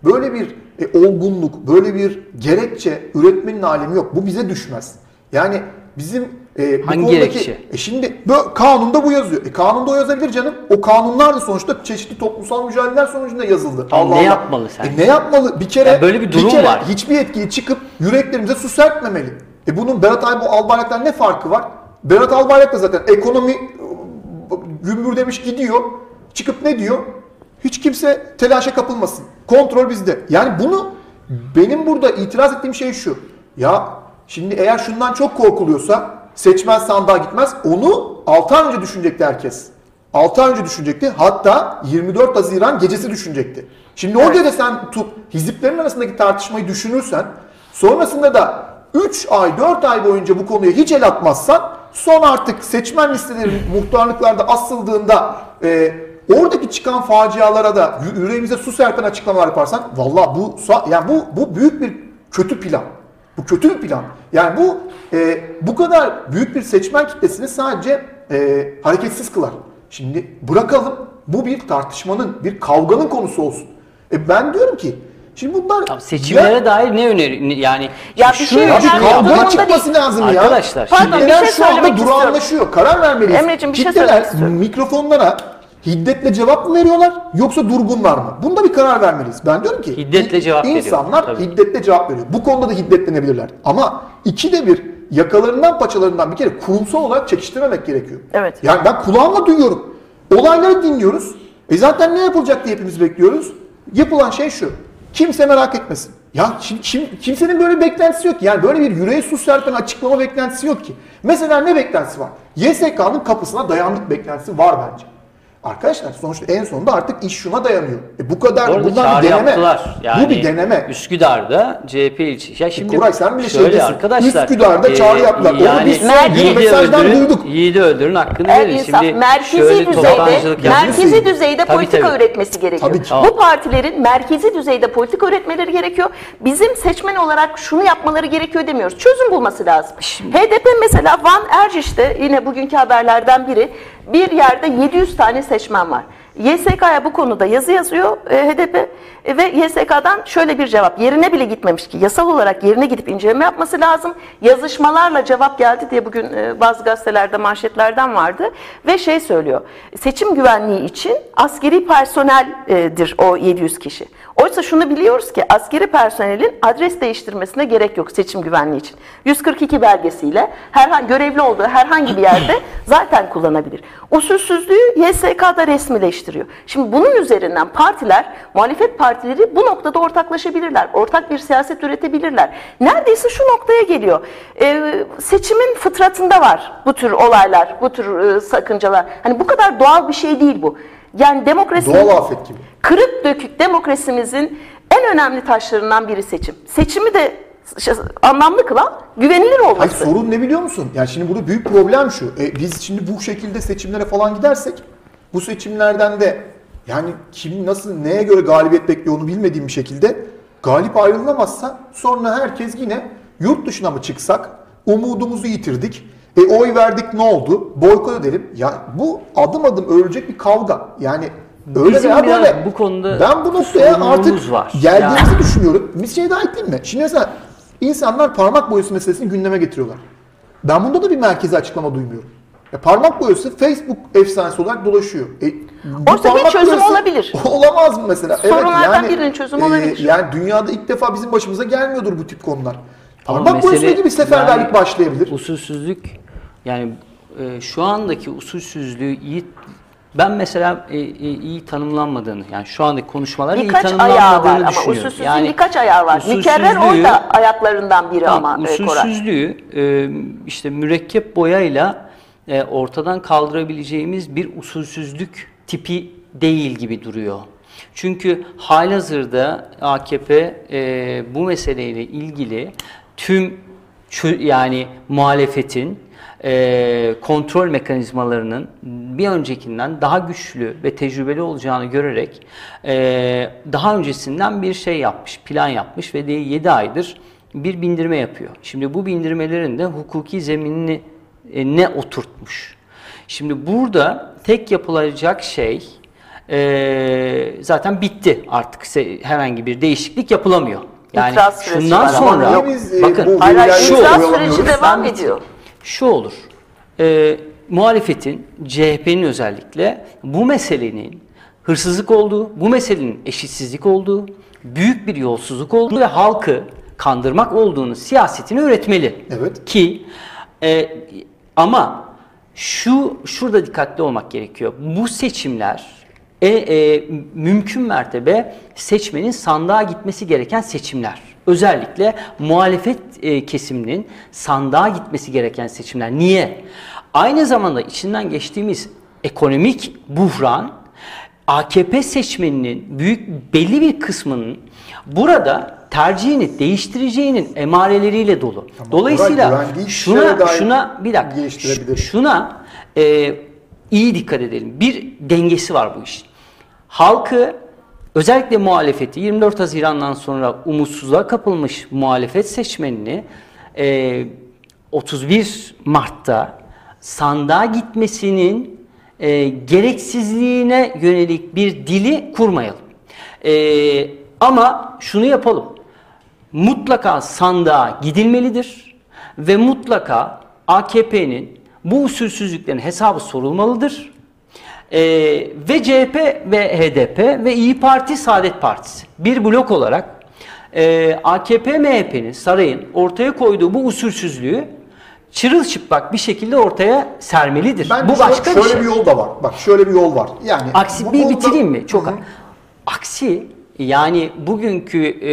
böyle bir e, olgunluk, böyle bir gerekçe üretmenin alemi yok. Bu bize düşmez. Yani bizim e, bu Hangi konudaki- gerekçe? E şimdi bu, kanunda bu yazıyor. E kanunda o yazabilir canım. O kanunlar da sonuçta çeşitli toplumsal mücadeleler sonucunda yazıldı. Tamam, ne yapmalı sence? E ne yapmalı? Bir kere Ya böyle bir durum kere var. hiçbir yetkili çıkıp yüreklerimize su serpmemeli. E bunun Berat Albayrak Albayrak'tan ne farkı var? Berat Albayrak da zaten ekonomi e, gümbür demiş gidiyor. Çıkıp ne diyor? Hiç kimse telaşa kapılmasın. Kontrol bizde. Yani bunu benim burada itiraz ettiğim şey şu. Ya Şimdi eğer şundan çok korkuluyorsa seçmen sandığa gitmez. Onu 6 ay önce düşünecekti herkes. 6 ay önce düşünecekti. Hatta 24 Haziran gecesi düşünecekti. Şimdi o Evet. gece sen tut hiziplerin arasındaki tartışmayı düşünürsen sonrasında da 3 ay 4 ay boyunca bu konuya hiç el atmazsan son artık seçmen listeleri muhtarlıklarda asıldığında e, oradaki çıkan facialara da yü- yüreğimize su serpen açıklamalar yaparsan valla bu yani bu bu büyük bir kötü plan. Bu kötü bir plan. Yani bu e, bu kadar büyük bir seçmen kitlesini sadece e, hareketsiz kılar. Şimdi bırakalım bu bir tartışmanın, bir kavganın konusu olsun. E ben diyorum ki şimdi bunlar Tamam, seçimlere Ya- dair ne öneri ne- yani Ya bir şu- şey önemli kavga çıkması lazım ya. Arkadaşlar, Pardon, bir şey şu anda söylemek istiyorum. durağanlaşıyor. Karar vermeliyiz. Emreciğim, bir şey Kitleler söylemek istiyorum. mikrofonlara hiddetle cevap mı veriyorlar yoksa durgunlar mı? Bunda bir karar vermeliyiz. Ben diyorum ki Hiddetle cevap veriyor, insanlar tabii. hiddetle cevap veriyor. Bu konuda da hiddetlenebilirler. Ama ikide bir yakalarından paçalarından bir kere kurumsal olarak çekiştirmemek gerekiyor. Evet. Yani ben kulağımla duyuyorum. Olayları dinliyoruz. E zaten ne yapılacak diye hepimiz bekliyoruz. Yapılan şey şu. Kimse merak etmesin. Ya şimdi kim, kimsenin böyle bir beklentisi yok ki. Yani böyle bir yüreğe su serpen açıklama beklentisi yok ki. Mesela ne beklentisi var? YSK'nın kapısına dayandık beklentisi var bence. Arkadaşlar sonuçta en sonunda artık iş şuna dayanıyor. E bu kadar bundan bir deneme. yaptılar. Yani bu bir deneme. Üsküdar'da CHP ilçe. Ya şimdi Koray sen bile şöyle arkadaşlar. Üsküdar'da çağrı yaptılar. Onu Yani biz son bir yiğidi mesajdan öldürün, duyduk. Yiğidi öldürün hakkını El verin. insaf, Şimdi merkezi düzeyde, merkezi düzeyde Tabii, politika tabii. üretmesi gerekiyor. Tabii ki. Bu partilerin merkezi düzeyde politika üretmeleri gerekiyor. Bizim seçmen olarak şunu yapmaları gerekiyor demiyoruz. Çözüm bulması lazım. HDP mesela Van Erciş'te yine bugünkü haberlerden biri bir yerde 700 tane seçmen var. YSK'ya bu konuda yazı yazıyor e, HDP ve YSK'dan şöyle bir cevap. Yerine bile gitmemiş ki yasal olarak yerine gidip inceleme yapması lazım. Yazışmalarla cevap geldi diye bugün e, bazı gazetelerde manşetlerden vardı ve şey söylüyor. Seçim güvenliği için askeri personeldir o 700 kişi. Oysa şunu biliyoruz ki askeri personelin adres değiştirmesine gerek yok seçim güvenliği için. 142 belgesiyle herhangi görevli olduğu herhangi bir yerde zaten kullanabilir. Usulsüzlüğü YSK'da resmileştiriyor. Şimdi bunun üzerinden partiler, muhalefet partileri bu noktada ortaklaşabilirler. Ortak bir siyaset üretebilirler. Neredeyse şu noktaya geliyor. Ee, seçimin fıtratında var bu tür olaylar, bu tür e, sakıncalar. Hani bu kadar doğal bir şey değil bu. Yani demokrasi Doğal afet gibi. kırık dökük demokrasimizin en önemli taşlarından biri seçim. Seçimi de ş- anlamlı kılan güvenilir Hayır olması. sorun ne biliyor musun? Yani şimdi burada büyük problem şu. E, biz şimdi bu şekilde seçimlere falan gidersek bu seçimlerden de yani kim nasıl neye göre galibiyet bekliyor onu bilmediğim bir şekilde galip ayrılamazsa sonra herkes yine yurt dışına mı çıksak umudumuzu yitirdik. E oy verdik ne oldu? Boykot edelim. Ya bu adım adım ölecek bir kavga. Yani öyle Bizim veya böyle. bu konuda ben bu noktaya artık var. geldiğimizi Yani- düşünüyorum. Bir şey daha ekleyeyim mi? Şimdi mesela insanlar parmak boyası meselesini gündeme getiriyorlar. Ben bunda da bir merkezi açıklama duymuyorum. Ya parmak boyası Facebook efsanesi olarak dolaşıyor. E, bu Oysa bir çözüm olabilir. Olamaz mı mesela? Sorunlardan birinin çözümü olabilir. Yani dünyada ilk defa bizim başımıza gelmiyordur bu tip konular. Ama boyasıyla mesele- ilgili bir seferberlik yani başlayabilir. Usulsüzlük yani e, şu andaki usulsüzlüğü iyi ben mesela e, e, iyi tanımlanmadığını yani şu andaki konuşmalar iyi Birkaç ayağı var tanımlanmadığını ama düşünüyorum. usulsüzlüğün birkaç ayağı var. Mükerrer oy da ayaklarından biri Tamam, ama e, Koray. usulsüzlüğü e, işte mürekkep boyayla e, ortadan kaldırabileceğimiz bir usulsüzlük tipi değil gibi duruyor. Çünkü halihazırda AKP e, bu meseleyle ilgili tüm yani muhalefetin e, kontrol mekanizmalarının bir öncekinden daha güçlü ve tecrübeli olacağını görerek e, daha öncesinden bir şey yapmış, plan yapmış ve de 7 aydır bir bindirme yapıyor. Şimdi bu bindirmelerin de hukuki zeminini e, ne oturtmuş. Şimdi burada tek yapılacak şey e, zaten bitti artık Se- herhangi bir değişiklik yapılamıyor. Yani İtiraz şundan ama sonra biz, e, bakın bu Hayır, şu itiraz süreci devam ediyor. şu olur. E, muhalefetin, CHP'nin özellikle bu meselenin hırsızlık olduğu, bu meselenin eşitsizlik olduğu, büyük bir yolsuzluk olduğu ve halkı kandırmak olduğunu siyasetini öğretmeli. Evet. Ki e, ama şu şurada dikkatli olmak gerekiyor. Bu seçimler e, e, mümkün mertebe seçmenin sandığa gitmesi gereken seçimler. Özellikle muhalefet e, kesiminin sandığa gitmesi gereken seçimler. Niye? Aynı zamanda içinden geçtiğimiz ekonomik buhran AKP seçmeninin büyük belli bir kısmının burada tercihini değiştireceğinin emareleriyle dolu. Dolayısıyla güvendiği kişilere şuna şuna bir dakika şuna e, iyi dikkat edelim. Bir dengesi var bu işin. Halkı özellikle muhalefeti 24 Haziran'dan sonra umutsuzluğa kapılmış muhalefet seçmenini e, 31 Mart'ta sandığa gitmesinin e, gereksizliğine yönelik bir dili kurmayalım. E, ama şunu yapalım. Mutlaka sandığa gidilmelidir ve mutlaka AKP'nin bu usulsüzlüklerin hesabı sorulmalıdır. Ee, ve CHP ve HDP ve İyi Parti Saadet Partisi bir blok olarak e, AKP MHP'nin sarayın ortaya koyduğu bu usulsüzlüğü çırılçıplak bir şekilde ortaya sermelidir. Bence bu şöyle- başka şöyle bir şey. bir yol da var. Bak şöyle bir yol var. Yani Aksi bir konuda- bitireyim mi? Çok Hı hı. aksi yani bugünkü e,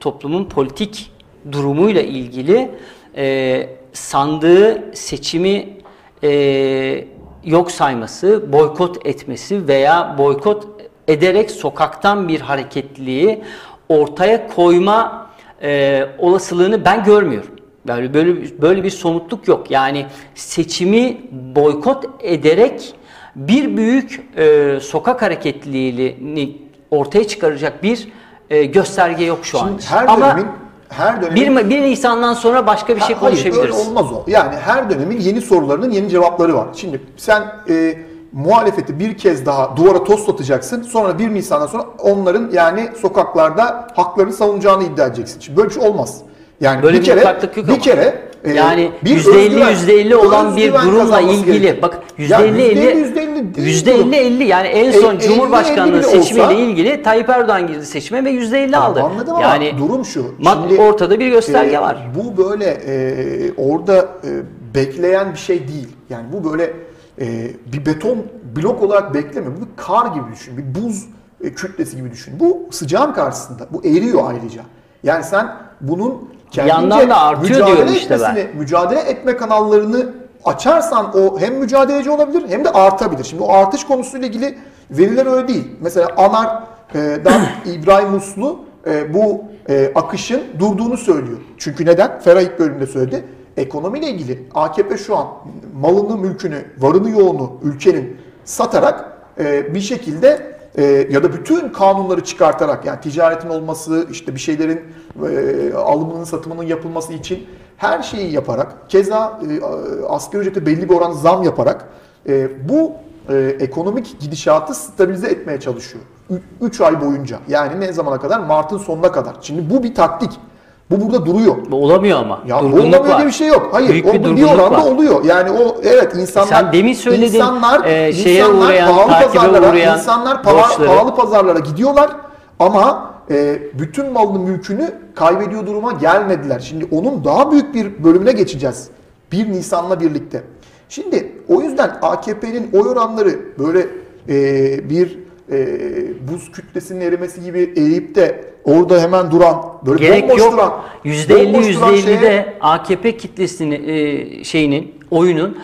toplumun politik durumuyla ilgili e, sandığı seçimi e, yok sayması, boykot etmesi veya boykot ederek sokaktan bir hareketliliği ortaya koyma e, olasılığını ben görmüyorum. Böyle böyle böyle bir somutluk yok. Yani seçimi boykot ederek bir büyük e, sokak hareketliliğini ortaya çıkaracak bir e, gösterge yok şu an. Şimdi her Ama dönemin her dönemin 1, 1 Nisan'dan sonra başka bir şey Ha, hayır, konuşabiliriz. öyle olmaz o. Yani her dönemin yeni sorularının yeni cevapları var. Şimdi sen e, muhalefeti bir kez daha duvara toslatacaksın. Sonra 1 Nisan'dan sonra onların yani sokaklarda haklarını savunacağını iddia edeceksin. Şimdi böyle bir şey olmaz. Yani Böyle bir bir kere mutlaklık yok bir ama. kere e, yani bir %50 özgüven- %50 olan bir durumla ilgili gerekiyor. bak Ya %50 50 %50 değil durum. %50 50 yani en E, son 50 Cumhurbaşkanlığı seçimiyle olsa- ilgili Tayyip Erdoğan girdi seçime ve %50 aldı. Anladım ama yani durum şu. Şimdi, ortada bir gösterge e, var. Bu böyle e, orada e, bekleyen bir şey değil. Yani bu böyle e, bir beton blok olarak bekleme. Bu bir kar gibi düşün. Bir buz e, kütlesi gibi düşün. Bu sıcağın karşısında. Bu eriyor ayrıca. Yani sen bunun kendince yandan da artıyor mücadele diyorum işte ben. etmesini, mücadele etme kanallarını açarsan o hem mücadeleci olabilir hem de artabilir. Şimdi o artış konusuyla ilgili veriler öyle değil. Mesela Anar'dan İbrahim Uslu e, bu e, akışın durduğunu söylüyor. Çünkü neden? Ferah ilk bölümde söyledi. Ekonomiyle ilgili AKP şu an malını, mülkünü, varını, yoğunu ülkenin satarak e, bir şekilde e, ya da bütün kanunları çıkartarak yani ticaretin olması, işte bir şeylerin e, alımının, satımının yapılması için her şeyi yaparak, keza e, asgari ücrete belli bir oran zam yaparak e, bu e, ekonomik gidişatı stabilize etmeye çalışıyor. 3 ay boyunca. Yani ne zamana kadar? Mart'ın sonuna kadar. Şimdi bu bir taktik. Bu burada duruyor. Olamıyor ama. Ya Durgunluk var. diye bir şey yok. Hayır, Büyük o bir oranda var. oluyor. Yani o evet insanlar Sen demin söyledin, insanlar, e, şeye insanlar uğrayan, pahalı pazarlara, uğrayan insanlar pahalı, pahalı pazarlara gidiyorlar ama e, bütün malını mülkünü kaybediyor duruma gelmediler. Şimdi onun daha büyük bir bölümüne geçeceğiz. 1 Nisan'la birlikte. Şimdi o yüzden AKP'nin oy oranları böyle e, bir e, buz kütlesinin erimesi gibi eğip de orada hemen duran, böyle Gerek bomboş yok. duran, %50 bomboş duran şeye- %50'de AKP kitlesini e, şeyinin oyunun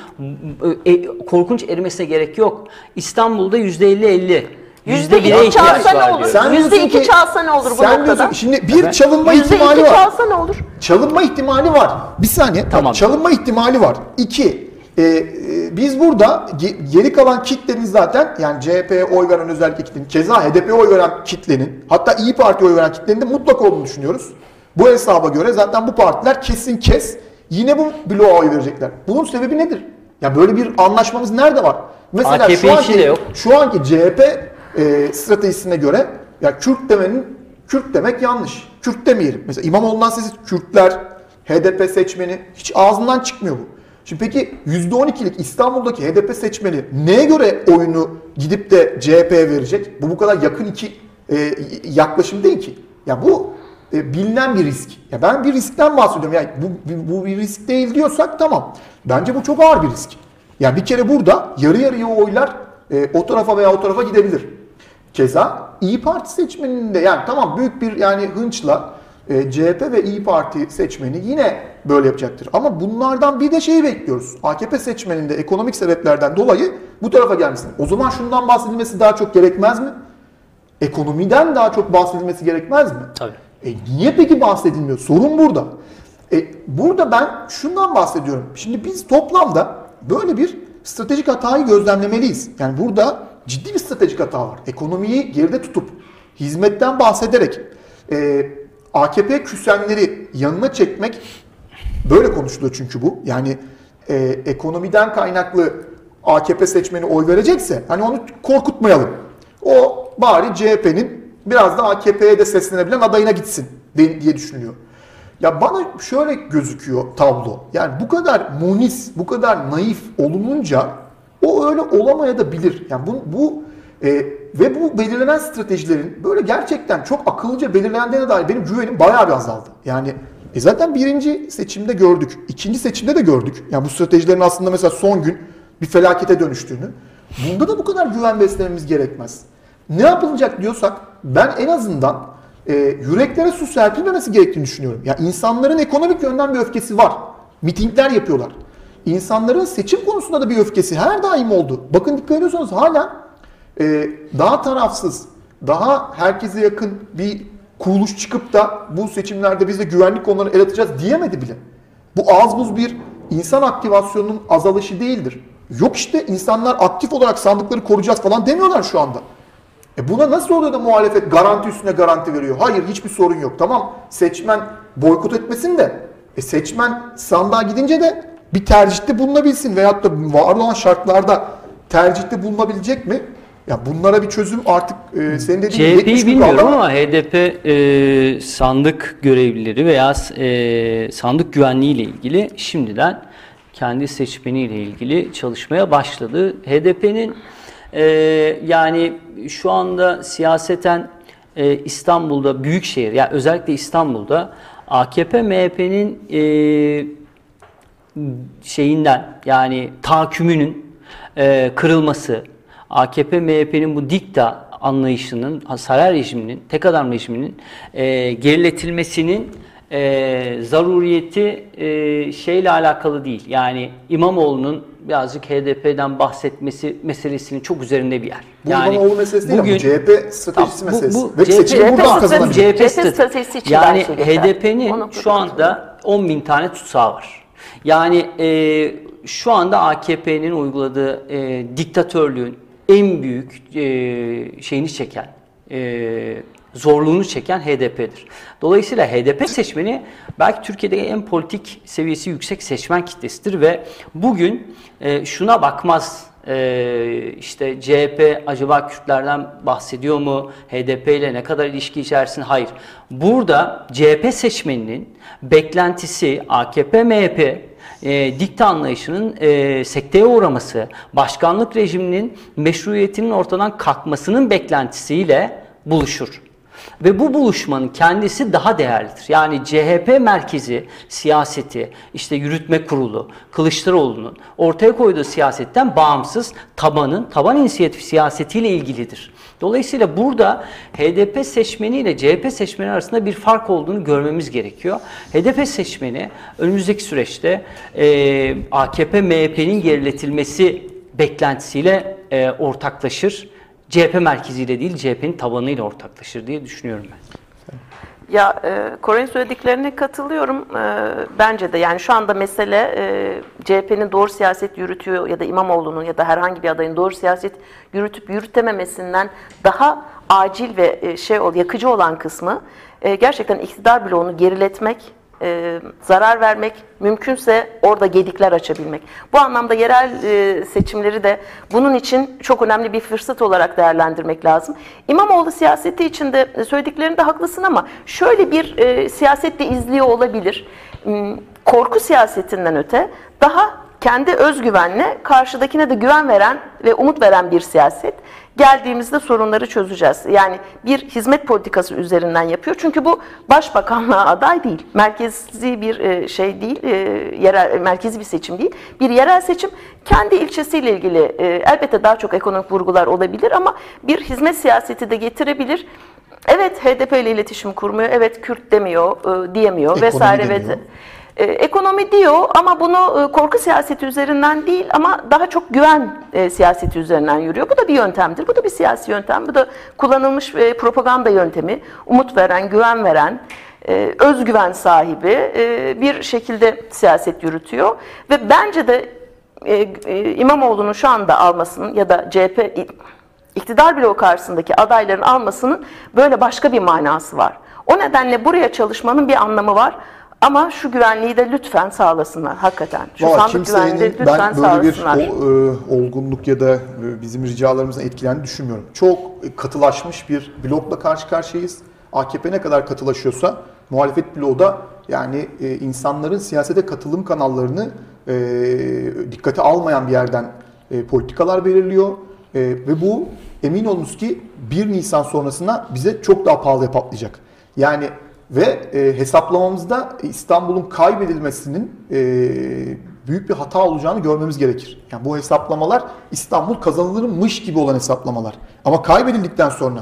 e, korkunç erimesine gerek yok. İstanbul'da %50 50. Yüzde 1'e iki çalsa ne olur? Sen Yüzde iki ki- çalsa ne olur bu sen noktada? diyorsun- şimdi bir Evet. çalınma Yüzde ihtimali iki var. çalsa ne olur? Çalınma ihtimali var. Bir saniye. Bak, Tamam. çalınma ihtimali var. İki, e, e, biz burada ge- geri kalan kitlenin zaten yani CHP'ye oy veren özellikle kitlenin, keza HDP'ye oy veren kitlenin, hatta İyi Parti'ye oy veren kitlenin de mutlak olduğunu düşünüyoruz. Bu hesaba göre zaten bu partiler kesin kes yine bu bloğa oy verecekler. Bunun sebebi nedir? Ya böyle bir anlaşmamız nerede var? Mesela AKP şu anki, yok. şu anki CHP e, stratejisine göre ya Kürt demenin Kürt demek yanlış. Kürt demeyelim. Mesela İmamoğlu'ndan sesi Kürtler, HDP seçmeni hiç ağzından çıkmıyor bu. Şimdi peki %12'lik İstanbul'daki HDP seçmeni neye göre oyunu gidip de CHP'ye verecek? Bu bu kadar yakın iki e, yaklaşım değil ki. Ya bu e, bilinen bir risk. Ya ben bir riskten bahsediyorum. Yani bu, bu, bir risk değil diyorsak tamam. Bence bu çok ağır bir risk. Yani bir kere burada yarı yarıya oylar e, o tarafa veya o tarafa gidebilir. Keza İyi Parti seçmeninde yani tamam büyük bir yani hınçla e, CHP ve İyi Parti seçmeni yine böyle yapacaktır. Ama bunlardan bir de şeyi bekliyoruz. AKP seçmeninde ekonomik sebeplerden dolayı bu tarafa gelmesin. O zaman şundan bahsedilmesi daha çok gerekmez mi? Ekonomiden daha çok bahsedilmesi gerekmez mi? Tabii. E niye peki bahsedilmiyor? Sorun burada. E, burada ben şundan bahsediyorum. Şimdi biz toplamda böyle bir stratejik hatayı gözlemlemeliyiz. Yani burada ciddi bir stratejik hata var. Ekonomiyi geride tutup hizmetten bahsederek e, AKP küsenleri yanına çekmek böyle konuşuluyor çünkü bu. Yani e, ekonomiden kaynaklı AKP seçmeni oy verecekse hani onu korkutmayalım. O bari CHP'nin biraz da AKP'ye de seslenebilen adayına gitsin diye düşünülüyor. Ya bana şöyle gözüküyor tablo. Yani bu kadar munis, bu kadar naif olununca o öyle olamaya da bilir. Yani bu, bu e, ve bu belirlenen stratejilerin böyle gerçekten çok akıllıca belirlendiğine dair benim güvenim bayağı bir azaldı. Yani e zaten birinci seçimde gördük, ikinci seçimde de gördük. Yani bu stratejilerin aslında mesela son gün bir felakete dönüştüğünü. Bunda da bu kadar güven beslememiz gerekmez. Ne yapılacak diyorsak ben en azından e, yüreklere su serpilmemesi gerektiğini düşünüyorum. Ya insanların ekonomik yönden bir öfkesi var. Mitingler yapıyorlar. İnsanların seçim konusunda da bir öfkesi her daim oldu. Bakın dikkat ediyorsanız hala e, daha tarafsız, daha herkese yakın bir kuruluş çıkıp da bu seçimlerde biz de güvenlik konularını el atacağız diyemedi bile. Bu az buz bir insan aktivasyonunun azalışı değildir. Yok işte insanlar aktif olarak sandıkları koruyacağız falan demiyorlar şu anda. E buna nasıl oluyor da muhalefet garanti üstüne garanti veriyor? Hayır hiçbir sorun yok. Tamam seçmen boykot etmesin de e seçmen sandığa gidince de bir tercihte bulunabilsin veyahut da var olan şartlarda tercihte bulunabilecek mi? Ya bunlara bir çözüm artık e, senin dediğin gibi 70 CHP'yi bilmiyorum kaldı ama HDP e, sandık görevlileri veya e, sandık güvenliği ile ilgili şimdiden kendi seçmeniyle ilgili çalışmaya başladı. HDP'nin e, yani şu anda siyaseten e, İstanbul'da büyükşehir yani özellikle İstanbul'da AKP MHP'nin e, şeyinden yani tahakkümünün e, kırılması, AKP MHP'nin bu dikta anlayışının, saray rejiminin, tek adam rejiminin e, geriletilmesinin e, zaruriyeti e, şeyle alakalı değil. Yani İmamoğlu'nun birazcık HDP'den bahsetmesi meselesinin çok üzerinde bir yer. Bu İmamoğlu meselesi değil ama CHP stratejisi Tamam, meselesi. bu Ve CHP seçimi buradan stratejisi- kazanabilir. CHP, CHP stratejisi. için yani. HDP'nin şu anda 10 bin tane tutsağı var. Yani e, şu anda AKP'nin uyguladığı e, diktatörlüğün en büyük e, şeyini çeken, e, zorluğunu çeken HDP'dir. Dolayısıyla HDP seçmeni belki Türkiye'de en politik seviyesi yüksek seçmen kitlesidir ve bugün e, şuna bakmaz ee, işte CHP acaba Kürtlerden bahsediyor mu? HDP ile ne kadar ilişki içerisinde? Hayır. Burada CHP seçmeninin beklentisi AKP, MHP e, dikta anlayışının e, sekteye uğraması, başkanlık rejiminin meşruiyetinin ortadan kalkmasının beklentisiyle buluşur. Ve bu buluşmanın kendisi daha değerlidir. Yani CHP merkezi siyaseti, işte yürütme kurulu, Kılıçdaroğlu'nun ortaya koyduğu siyasetten bağımsız tabanın, taban inisiyatif siyasetiyle ilgilidir. Dolayısıyla burada HDP seçmeni ile CHP seçmeni arasında bir fark olduğunu görmemiz gerekiyor. HDP seçmeni önümüzdeki süreçte e, AKP MHP'nin geriletilmesi beklentisiyle e, ortaklaşır. CHP merkeziyle değil CHP'nin tabanıyla ortaklaşır diye düşünüyorum ben. Ya e, Koray'ın söylediklerine katılıyorum. E, bence de yani şu anda mesele e, CHP'nin doğru siyaset yürütüyor ya da İmamoğlu'nun ya da herhangi bir adayın doğru siyaset yürütüp yürütememesinden daha acil ve e, şey ol yakıcı olan kısmı e, gerçekten iktidar bloğunu geriletmek, e, zarar vermek, mümkünse orada gedikler açabilmek. Bu anlamda yerel e, seçimleri de bunun için çok önemli bir fırsat olarak değerlendirmek lazım. İmamoğlu siyaseti içinde söylediklerinde haklısın ama şöyle bir e, siyaset de izliyor olabilir. Hmm, Korku siyasetinden öte daha kendi özgüvenle karşıdakine de güven veren ve umut veren bir siyaset. Geldiğimizde sorunları çözeceğiz. Yani bir hizmet politikası üzerinden yapıyor. Çünkü bu başbakanlığa aday değil. Merkezi bir e, şey değil, e, yerel merkezi bir seçim değil. Bir yerel seçim kendi ilçesiyle ilgili e, elbette daha çok ekonomik vurgular olabilir ama bir hizmet siyaseti de getirebilir. Evet HDP ile iletişim kurmuyor. Evet Kürt demiyor, e, diyemiyor Ekonomi vesaire ve demiyor. E, ekonomi diyor ama bunu e, korku siyaseti üzerinden değil ama daha çok güven e, siyaseti üzerinden yürüyor. Bu da bir yöntemdir. Bu da bir siyasi yöntem. Bu da kullanılmış e, propaganda yöntemi. Umut veren, güven veren, e, özgüven sahibi e, bir şekilde siyaset yürütüyor. Ve bence de e, e, İmamoğlu'nun şu anda almasının ya da CHP iktidar bloğu karşısındaki adayların almasının böyle başka bir manası var. O nedenle buraya çalışmanın bir anlamı var. Ama şu güvenliği de lütfen sağlasınlar hakikaten. Şu Valla sandık güvenliği de lütfen ben böyle bir sağlasınlar. o, e, olgunluk ya da e, bizim ricalarımızdan etkilendiğini düşünmüyorum. Çok e, katılaşmış bir blokla karşı karşıyayız. AKP ne kadar katılaşıyorsa muhalefet bloğu da yani e, insanların siyasete katılım kanallarını e, dikkate almayan bir yerden e, politikalar belirliyor. E, ve bu emin olunuz ki 1 Nisan sonrasına bize çok daha pahalıya patlayacak. Yani ve e, hesaplamamızda İstanbul'un kaybedilmesinin e, büyük bir hata olacağını görmemiz gerekir. Yani bu hesaplamalar İstanbul kazanılırmış gibi olan hesaplamalar. Ama kaybedildikten sonra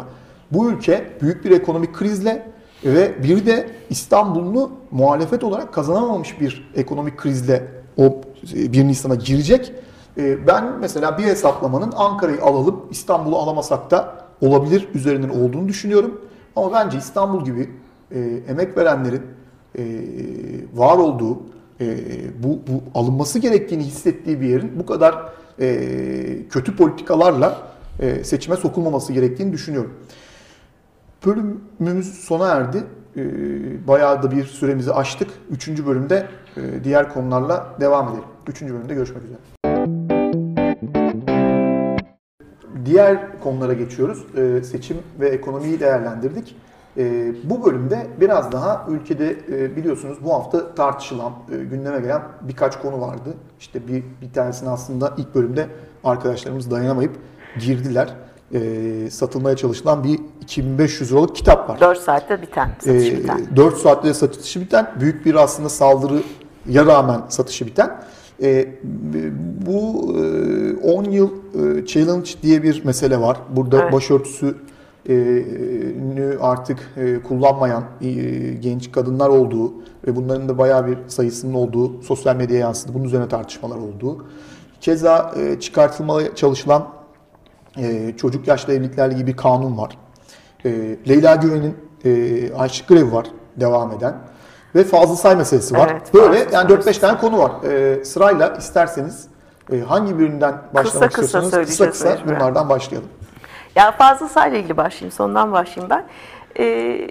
bu ülke büyük bir ekonomik krizle ve bir de İstanbul'u muhalefet olarak kazanamamış bir ekonomik krizle o 1 Nisan'a girecek. E, ben mesela bir hesaplamanın Ankara'yı alalım, İstanbul'u alamasak da olabilir üzerinden olduğunu düşünüyorum. Ama bence İstanbul gibi e, emek verenlerin e, var olduğu, e, bu, bu alınması gerektiğini hissettiği bir yerin bu kadar e, kötü politikalarla e, seçime sokulmaması gerektiğini düşünüyorum. Bölümümüz sona erdi. E, bayağı da bir süremizi aştık. Üçüncü bölümde e, diğer konularla devam edelim. Üçüncü bölümde görüşmek üzere. Diğer konulara geçiyoruz. Ee, seçim ve ekonomiyi değerlendirdik. Ee, bu bölümde biraz daha ülkede e, biliyorsunuz bu hafta tartışılan, e, gündeme gelen birkaç konu vardı. İşte bir, bir tanesini aslında ilk bölümde arkadaşlarımız dayanamayıp girdiler. Ee, satılmaya çalışılan bir 2500 liralık kitap var. 4 saatte biten, satışı Ee, biten. 4 saatte satışı biten, büyük bir aslında saldırıya rağmen satışı biten. Ee, bu e, 10 yıl e, challenge diye bir mesele var. Burada Evet. başörtüsü e, artık e, kullanmayan e, genç kadınlar olduğu ve bunların da bayağı bir sayısının olduğu sosyal medyaya yansıdı. Bunun üzerine tartışmalar olduğu. Keza e, çıkartılmaya çalışılan e, çocuk yaşlı evliliklerle ilgili bir kanun var. E, Leyla Güven'in e, açlık grevi var devam eden. Ve Fazıl Say meselesi var. Evet, Böyle yani Say 4-5 tane konu var. E, sırayla isterseniz e, hangi birinden başlamak kısa istiyorsanız kısa kısa mecburen. bunlardan başlayalım. Ya Fazıl Say'la ilgili başlayayım, sondan başlayayım ben. Ee,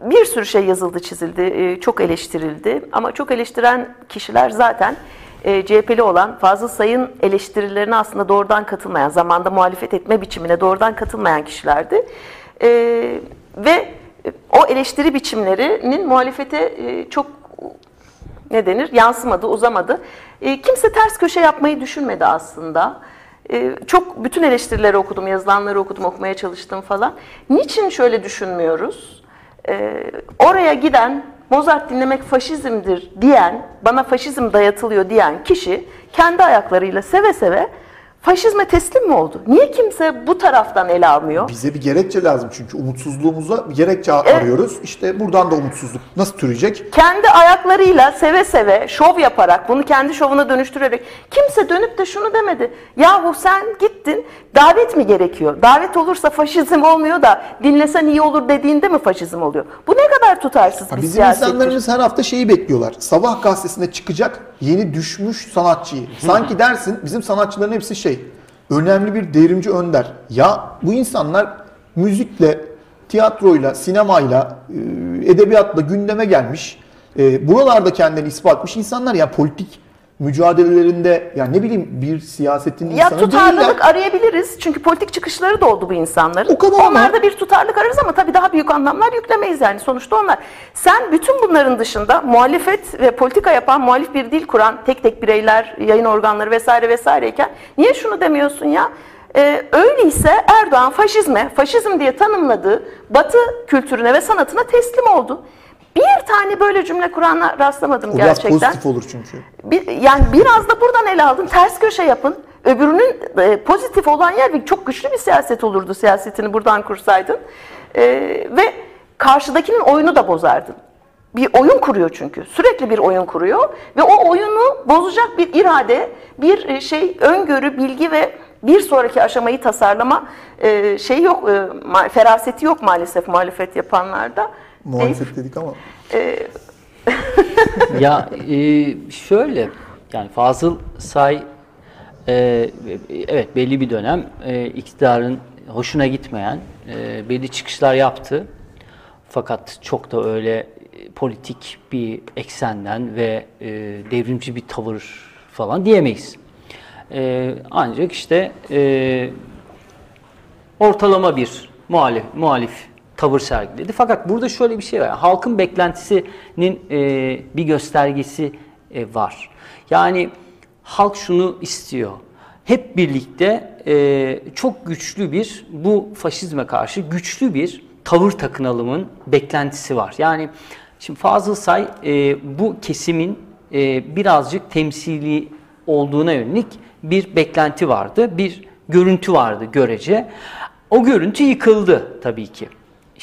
bir sürü şey yazıldı, çizildi, e, çok eleştirildi. Ama çok eleştiren kişiler zaten e, CHP'li olan Fazıl Say'ın eleştirilerine aslında doğrudan katılmayan, zamanda muhalefet etme biçimine doğrudan katılmayan kişilerdi. E, ve o eleştiri biçimlerinin muhalefete e, çok ne denir yansımadı, uzamadı. E, kimse ters köşe yapmayı düşünmedi aslında. E, çok bütün eleştirileri okudum, yazılanları okudum, okumaya çalıştım falan. Niçin şöyle düşünmüyoruz? E, oraya giden Mozart dinlemek faşizmdir diyen, bana faşizm dayatılıyor diyen kişi kendi ayaklarıyla seve seve faşizme teslim mi oldu? Niye kimse bu taraftan ele almıyor? Bize bir gerekçe lazım çünkü umutsuzluğumuza bir gerekçe Evet. arıyoruz. İşte buradan da umutsuzluk nasıl türeyecek? kendi ayaklarıyla seve seve şov yaparak bunu kendi şovuna dönüştürerek kimse dönüp de şunu demedi. Yahu sen gittin davet mi gerekiyor? Davet olursa faşizm olmuyor da dinlesen iyi olur dediğinde mi faşizm oluyor? Bu ne kadar tutarsız Ya bir bizim siyasettir. insanlarımız her hafta şeyi bekliyorlar. Sabah gazetesinde çıkacak yeni düşmüş sanatçıyı. Sanki dersin bizim sanatçıların hepsi şey. Önemli bir devrimci önder. Ya bu insanlar müzikle, tiyatroyla, sinemayla, e, edebiyatla gündeme gelmiş. E, Buralarda kendini ispat etmiş insanlar ya politik mücadelelerinde ya ne bileyim bir siyasetin Ya insanı tutarlılık değiller. arayabiliriz. Çünkü politik çıkışları da oldu bu insanların. O kadar. Onlarda bir tutarlılık ararız ama tabii daha büyük anlamlar yüklemeyiz yani. Sonuçta onlar. Sen bütün bunların dışında muhalefet ve politika yapan, muhalif bir dil kuran tek tek bireyler, yayın organları vesaire vesaireyken niye şunu demiyorsun ya? Ee, öyleyse Erdoğan faşizme, faşizm diye tanımladığı Batı kültürüne ve sanatına teslim oldu. Bir tane böyle cümle kurana rastlamadım O biraz gerçekten. pozitif olur çünkü. Bir, yani biraz da buradan ele aldım. Ters köşe yapın. Öbürünün e, pozitif olan yer ve çok güçlü bir siyaset olurdu siyasetini buradan kursaydın. E, ve karşıdakinin oyunu da bozardın. Bir oyun kuruyor çünkü. Sürekli bir oyun kuruyor ve o oyunu bozacak bir irade, bir e, şey öngörü, bilgi ve bir sonraki aşamayı tasarlama e, şey yok, e, feraseti yok maalesef muhalefet yapanlarda. Muhalefet dedik ama. ya e, şöyle yani Fazıl Say e, evet belli bir dönem e, iktidarın hoşuna gitmeyen e, belli çıkışlar yaptı. Fakat çok da öyle politik bir eksenden ve e, devrimci bir tavır falan diyemeyiz. E, ancak işte e, ortalama bir muhalif, muhalif tavır sergiledi. Fakat burada şöyle bir şey var. Halkın beklentisinin e, bir göstergesi e, var. Yani halk şunu istiyor. Hep birlikte e, çok güçlü bir bu faşizme karşı güçlü bir tavır takınalımın beklentisi var. Yani şimdi Fazıl Say e, bu kesimin e, birazcık temsili olduğuna yönelik bir beklenti vardı, bir görüntü vardı görece. O görüntü yıkıldı tabii ki.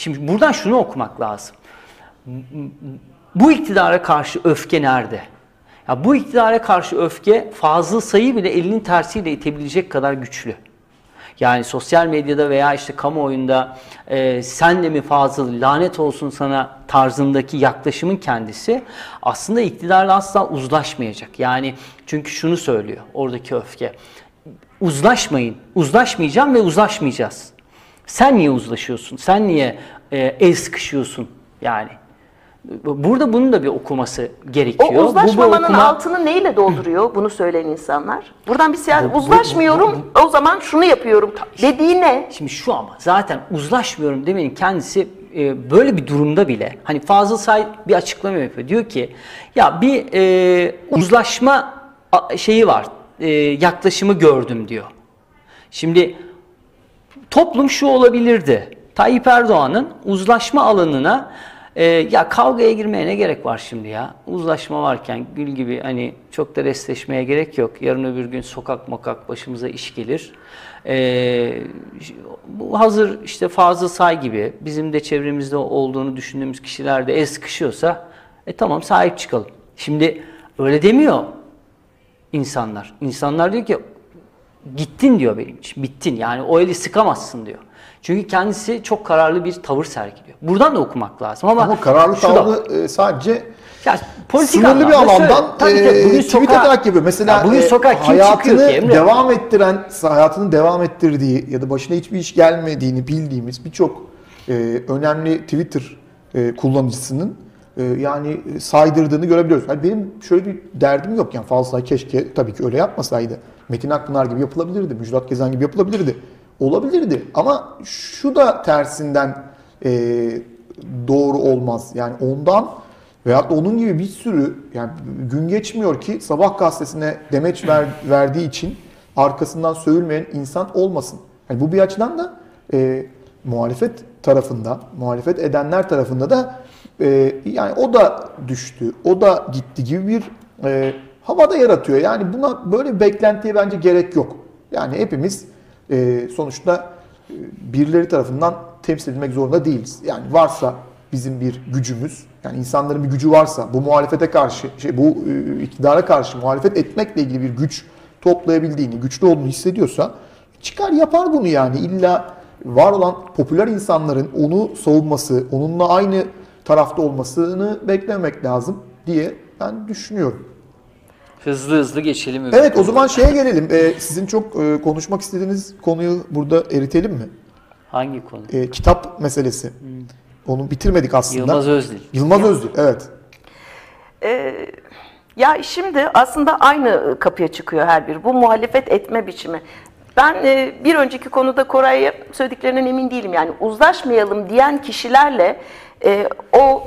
Şimdi buradan şunu okumak lazım. Bu iktidara karşı öfke nerede? Ya bu iktidara karşı öfke Fazıl Say'ı bile elinin tersiyle itebilecek kadar güçlü. Yani sosyal medyada veya işte kamuoyunda e, sen de mi Fazıl lanet olsun sana tarzındaki yaklaşımın kendisi aslında iktidarla asla uzlaşmayacak. Yani çünkü şunu söylüyor oradaki öfke. Uzlaşmayın, uzlaşmayacağım ve uzlaşmayacağız. Sen niye uzlaşıyorsun? Sen niye e, el sıkışıyorsun? Yani burada bunun da bir okuması gerekiyor. O Bu- bu uzlaşmamanın okuma- altını neyle dolduruyor bunu söyleyen insanlar? Buradan bir siyaset Bu- bu- uzlaşmıyorum o zaman şunu yapıyorum dediği ne? Şimdi şu ama zaten uzlaşmıyorum demenin kendisi e, böyle bir durumda bile hani Fazıl Say bir açıklama yapıyor. Diyor ki ya bir e, uzlaşma şeyi var e, yaklaşımı gördüm diyor. Şimdi toplum şu olabilirdi. Tayyip Erdoğan'ın uzlaşma alanına e, ya kavgaya girmeye ne gerek var şimdi ya? Uzlaşma varken gül gibi hani çok da restleşmeye gerek yok. Yarın öbür gün sokak mokak başımıza iş gelir. E, bu hazır işte Fazıl Say gibi bizim de çevremizde olduğunu düşündüğümüz kişiler de el sıkışıyorsa e tamam sahip çıkalım. Şimdi öyle demiyor insanlar. İnsanlar diyor ki gittin diyor benim için. Bittin. Yani o eli sıkamazsın diyor. Çünkü kendisi çok kararlı bir tavır sergiliyor. Buradan da okumak lazım ama, Ama kararlı şu da tavrı e, sadece Ya politik sınırlı bir anlamda şöyle- alandan tabii, tabii, e, tweet sokağa- atarak yapıyor. Mesela Ya bugün e, sokağa kim hayatını çıkıyor ki Emre? devam ettiren, hayatını devam ettirdiği ya da başına hiçbir iş gelmediğini bildiğimiz birçok e, önemli Twitter e, kullanıcısının e, yani saydırdığını görebiliyoruz. Yani benim şöyle bir derdim yok yani fazla keşke tabii ki öyle yapmasaydı. Metin Akpınar gibi yapılabilirdi, Müjdat Gezen gibi yapılabilirdi. Olabilirdi ama şu da tersinden e, doğru olmaz. Yani ondan veyahut da onun gibi bir sürü yani gün geçmiyor ki sabah gazetesine demeç ver, verdiği için arkasından sövülmeyen insan olmasın. Yani bu bir açıdan da e, muhalefet tarafında, muhalefet edenler tarafında da e, yani o da düştü, o da gitti gibi bir e, havada yaratıyor. Yani buna böyle bir beklentiye bence gerek yok. Yani hepimiz e, sonuçta e, birileri tarafından temsil edilmek zorunda değiliz. Yani varsa bizim bir gücümüz, yani insanların bir gücü varsa bu muhalefete karşı, şey, bu e, iktidara karşı muhalefet etmekle ilgili bir güç toplayabildiğini, güçlü olduğunu hissediyorsa çıkar yapar bunu yani. İlla var olan popüler insanların onu savunması, onunla aynı tarafta olmasını beklemek lazım diye ben düşünüyorum. Hızlı hızlı geçelim. öbür Evet o zaman şeye gelelim. Ee, sizin çok e, konuşmak istediğiniz konuyu burada eritelim mi? Hangi konu? Ee, kitap meselesi. Onu bitirmedik aslında. Yılmaz Özdil. Yılmaz Özdil, evet. Ya şimdi aslında aynı kapıya çıkıyor her biri. Bu muhalefet etme biçimi. Ben e, bir önceki konuda Koray'a söylediklerinden emin değilim. Yani uzlaşmayalım diyen kişilerle e, o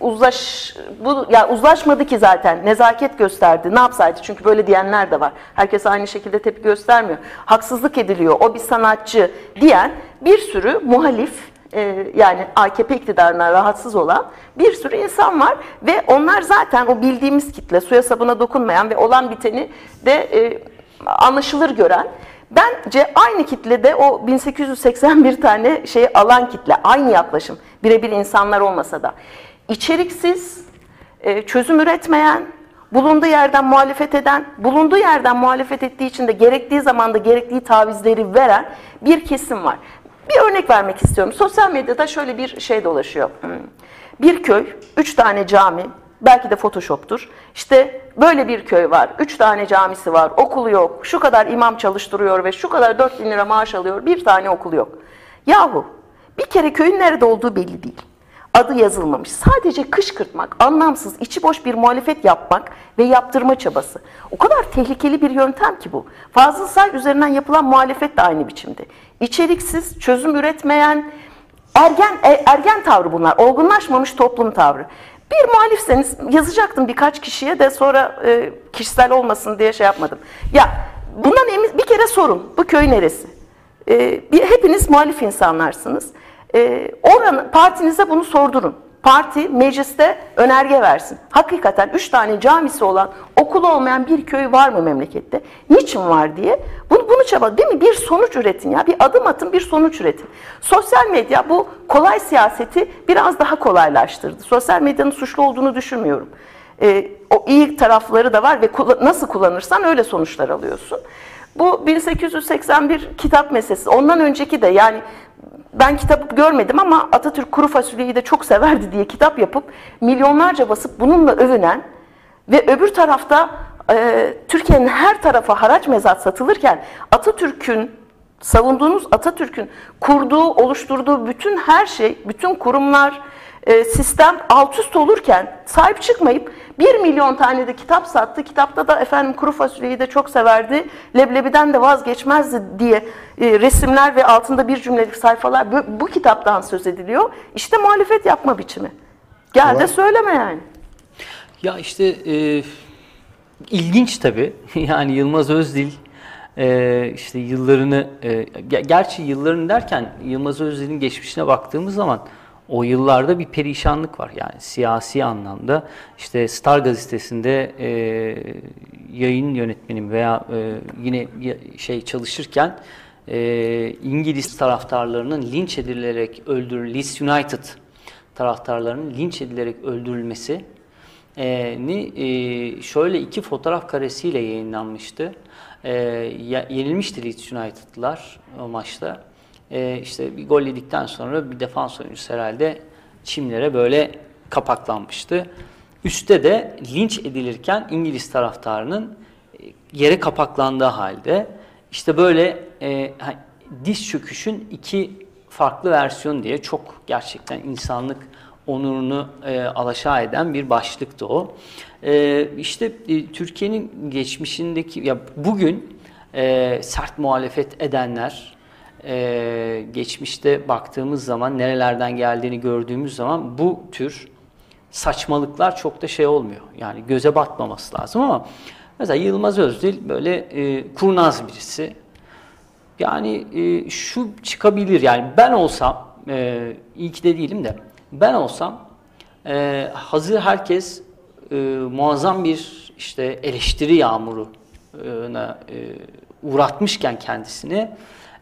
uzlaş bu ya uzlaşmadı ki zaten nezaket gösterdi. Ne yapsaydı? Çünkü böyle diyenler de var. Herkes aynı şekilde tepki göstermiyor. Haksızlık ediliyor. O bir sanatçı diyen bir sürü muhalif e, yani AKP iktidarına rahatsız olan bir sürü insan var ve onlar zaten o bildiğimiz kitle suya sabuna dokunmayan ve olan biteni de e, anlaşılır gören Bence aynı kitlede o 1881 tane şeyi alan kitle, aynı yaklaşım. Birebir insanlar olmasa da. içeriksiz, e, çözüm üretmeyen, bulunduğu yerden muhalefet eden, bulunduğu yerden muhalefet ettiği için de gerektiği zamanda gerektiği tavizleri veren bir kesim var. Bir örnek vermek istiyorum. Sosyal medyada şöyle bir şey dolaşıyor. Hmm. Bir köy, üç tane cami, belki de Photoshop'tur. İşte böyle bir köy var, üç tane camisi var, okulu yok, şu kadar imam çalıştırıyor ve şu kadar 4 bin lira maaş alıyor, bir tane okulu yok. Yahu bir kere köyün nerede olduğu belli değil. Adı yazılmamış. Sadece kışkırtmak, anlamsız, içi boş bir muhalefet yapmak ve yaptırma çabası. O kadar tehlikeli bir yöntem ki bu. Fazıl Say üzerinden yapılan muhalefet de aynı biçimde. İçeriksiz, çözüm üretmeyen, ergen e, ergen tavrı bunlar. Olgunlaşmamış toplum tavrı. Bir muhalifseniz yazacaktım birkaç kişiye de sonra e, kişisel olmasın diye şey yapmadım. Ya bundan emin, bir kere sorun. Bu köy neresi? E, bir, hepiniz muhalif insanlarsınız. E, oranı, partinize bunu sordurun. Parti mecliste önerge versin. Hakikaten üç tane camisi olan, okulu olmayan bir köy var mı memlekette? Niçin var diye. Bunu, bunu çaba değil mi? Bir sonuç üretin ya. Bir adım atın, bir sonuç üretin. Sosyal medya bu kolay siyaseti biraz daha kolaylaştırdı. Sosyal medyanın suçlu olduğunu düşünmüyorum. Ee, o iyi tarafları da var ve nasıl kullanırsan öyle sonuçlar alıyorsun. Bu 1881 kitap meselesi. Ondan önceki de yani ben kitabı görmedim ama Atatürk kuru fasulyeyi de çok severdi diye kitap yapıp milyonlarca basıp bununla övünen ve öbür tarafta e, Türkiye'nin her tarafa haraç mezat satılırken Atatürk'ün savunduğunuz Atatürk'ün kurduğu, oluşturduğu bütün her şey, bütün kurumlar, e, sistem alt üst olurken sahip çıkmayıp 1 milyon tane de kitap sattı. Kitapta da efendim kuru fasulyeyi de çok severdi. Leblebiden de vazgeçmezdi diye e, resimler ve altında bir cümlelik sayfalar bu, bu kitaptan söz ediliyor. İşte muhalefet yapma biçimi. Gel de söyleme yani. Ya işte e, ilginç tabii. yani Yılmaz Özdil e, işte yıllarını e, ge- gerçi yıllarını derken Yılmaz Özdil'in geçmişine baktığımız zaman o yıllarda bir perişanlık var. Yani siyasi anlamda işte Star gazetesinde e, yayın yönetmenim veya e, yine şey çalışırken e, İngiliz taraftarlarının linç edilerek öldürül Leeds United taraftarlarının linç edilerek öldürülmesi e, ni e, şöyle iki fotoğraf karesiyle yayınlanmıştı. E, yenilmişti Leeds United'lar o maçta. E, işte bir gol yedikten sonra bir defans oyuncusu herhalde çimlere böyle kapaklanmıştı. Üstte de linç edilirken İngiliz taraftarının e, yere kapaklandığı halde işte böyle e, diz çöküşün iki farklı versiyon diye çok gerçekten insanlık onurunu e, alaşağı eden bir başlıktı o. E, işte e, Türkiye'nin geçmişindeki ya bugün e, sert muhalefet edenler e, geçmişte baktığımız zaman nerelerden geldiğini gördüğümüz zaman bu tür saçmalıklar çok da şey olmuyor. Yani göze batmaması lazım ama mesela Yılmaz Özdil böyle e, kurnaz birisi. Yani e, şu çıkabilir yani ben olsam e, iyi ki de değilim de ben olsam e, hazır herkes e, muazzam bir işte eleştiri yağmuruna e, uğratmışken kendisini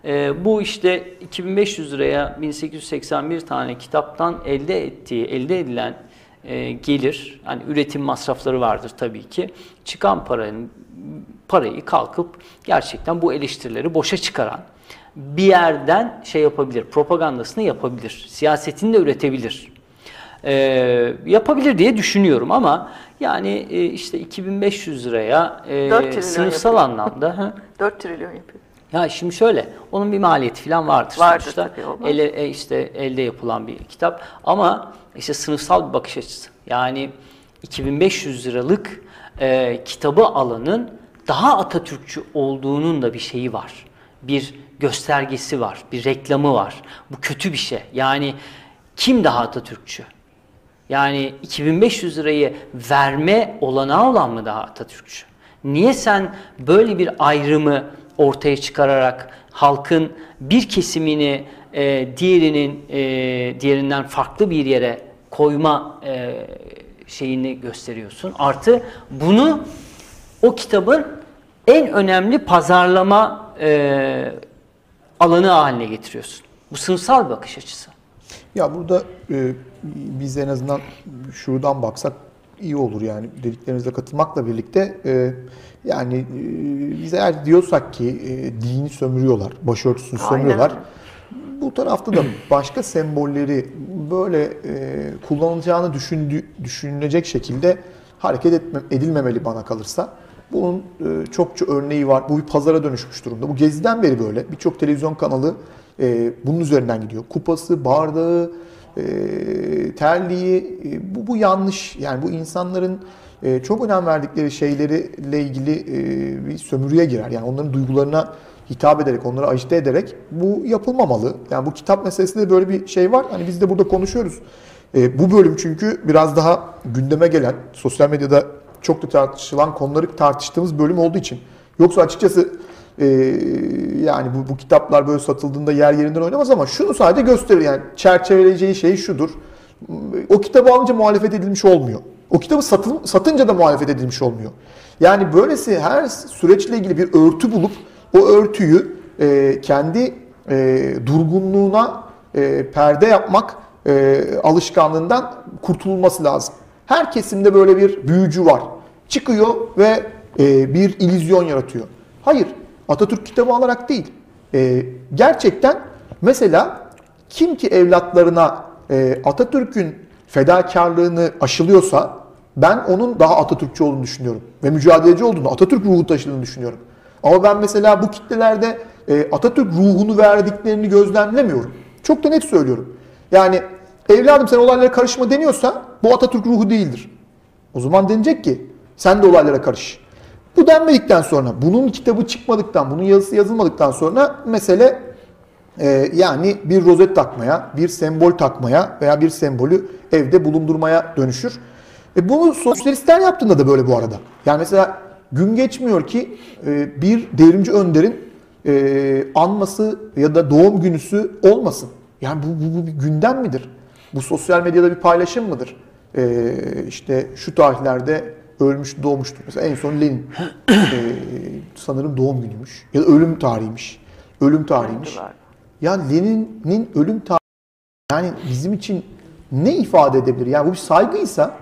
e, bu işte 2500 liraya 1881 tane kitaptan elde ettiği elde edilen e, gelir hani üretim masrafları vardır tabii ki çıkan paranın parayı kalkıp gerçekten bu eleştirileri boşa çıkaran bir yerden şey yapabilir, propagandasını yapabilir, siyasetini de üretebilir. Ee, yapabilir diye düşünüyorum ama yani e, işte 2500 liraya e, sınıfsal yapıyor. anlamda hı, 4 trilyon yapıyor. Ya şimdi şöyle, onun bir maliyeti falan vardır, Vardır sonuçta. tabii. Ele, e, işte elde yapılan bir kitap ama işte sınıfsal bir bakış açısı. Yani 2500 liralık e, kitabı alanın daha Atatürkçü olduğunun da bir şeyi var. Bir göstergesi var, bir reklamı var. Bu kötü bir şey. Yani kim daha Atatürkçü? Yani 2500 lirayı verme olanağı olan mı daha Atatürkçü? Niye sen böyle bir ayrımı ortaya çıkararak halkın bir kesimini e, diğerinin e, diğerinden farklı bir yere koyma e, şeyini gösteriyorsun? Artı bunu o kitabın en önemli pazarlama e, alanı haline getiriyorsun. Bu sınıfsal bakış açısı. Ya burada e, biz en azından şuradan baksak iyi olur yani dediklerinize katılmakla birlikte e, yani e, biz eğer diyorsak ki e, dini sömürüyorlar, başörtüsünü Aynen sömürüyorlar. Bu tarafta da başka sembolleri böyle e, kullanılacağını düşündü, düşünülecek şekilde hareket etme, edilmemeli bana kalırsa. Bunun e, çokça örneği var. Bu bir pazara dönüşmüş durumda. Bu geziden beri böyle. Birçok televizyon kanalı e, bunun üzerinden gidiyor. Kupası, bardağı, e, terliği e, bu, bu yanlış. Yani bu insanların e, çok önem verdikleri şeylerle ilgili e, bir sömürüye girer. Yani onların duygularına hitap ederek, onları agite ederek bu yapılmamalı. Yani bu kitap meselesinde böyle bir şey var. Hani biz de burada konuşuyoruz. Bu bölüm çünkü biraz daha gündeme gelen, sosyal medyada çok da tartışılan konuları tartıştığımız bölüm olduğu için. Yoksa açıkçası e, yani bu, bu kitaplar böyle satıldığında yer yerinden oynamaz ama şunu sadece gösterir. Yani çerçeveleyeceği şey şudur. O kitabı alınca muhalefet edilmiş olmuyor. O kitabı satın, satınca da muhalefet edilmiş olmuyor. Yani böylesi her süreçle ilgili bir örtü bulup o örtüyü e, kendi e, durgunluğuna e, perde yapmak e, alışkanlığından kurtululması lazım. Her kesimde böyle bir büyücü var. Çıkıyor ve e, bir illüzyon yaratıyor. Hayır, Atatürk kitabı alarak değil. E, gerçekten mesela kim ki evlatlarına e, Atatürk'ün fedakarlığını aşılıyorsa ben onun daha Atatürkçü olduğunu düşünüyorum. Ve mücadeleci olduğunu, Atatürk ruhu taşıdığını düşünüyorum. Ama ben mesela bu kitlelerde e, Atatürk ruhunu verdiklerini gözlemlemiyorum. Çok da net söylüyorum. Yani evladım sen olaylara karışma deniyorsa bu Atatürk ruhu değildir. O zaman denecek ki sen de olaylara karış. Bu denmedikten sonra, bunun kitabı çıkmadıktan, bunun yazısı yazılmadıktan sonra mesele e, yani bir rozet takmaya, bir sembol takmaya veya bir sembolü evde bulundurmaya dönüşür. E bunu sosyalistler yaptığında da böyle bu arada. Yani mesela gün geçmiyor ki e, bir devrimci önderin e, anması ya da doğum günüsü olmasın. Yani bu, bu, bu bir gündem midir? Bu sosyal medyada bir paylaşım mıdır? E, işte şu tarihlerde ölmüş, doğmuştur. Mesela en son Lenin e, sanırım doğum günüymüş. Ya da ölüm tarihiymiş. Ölüm tarihiymiş. Ya Lenin'in ölüm tarihi yani bizim için ne ifade edebilir? Yani bu bir saygıysa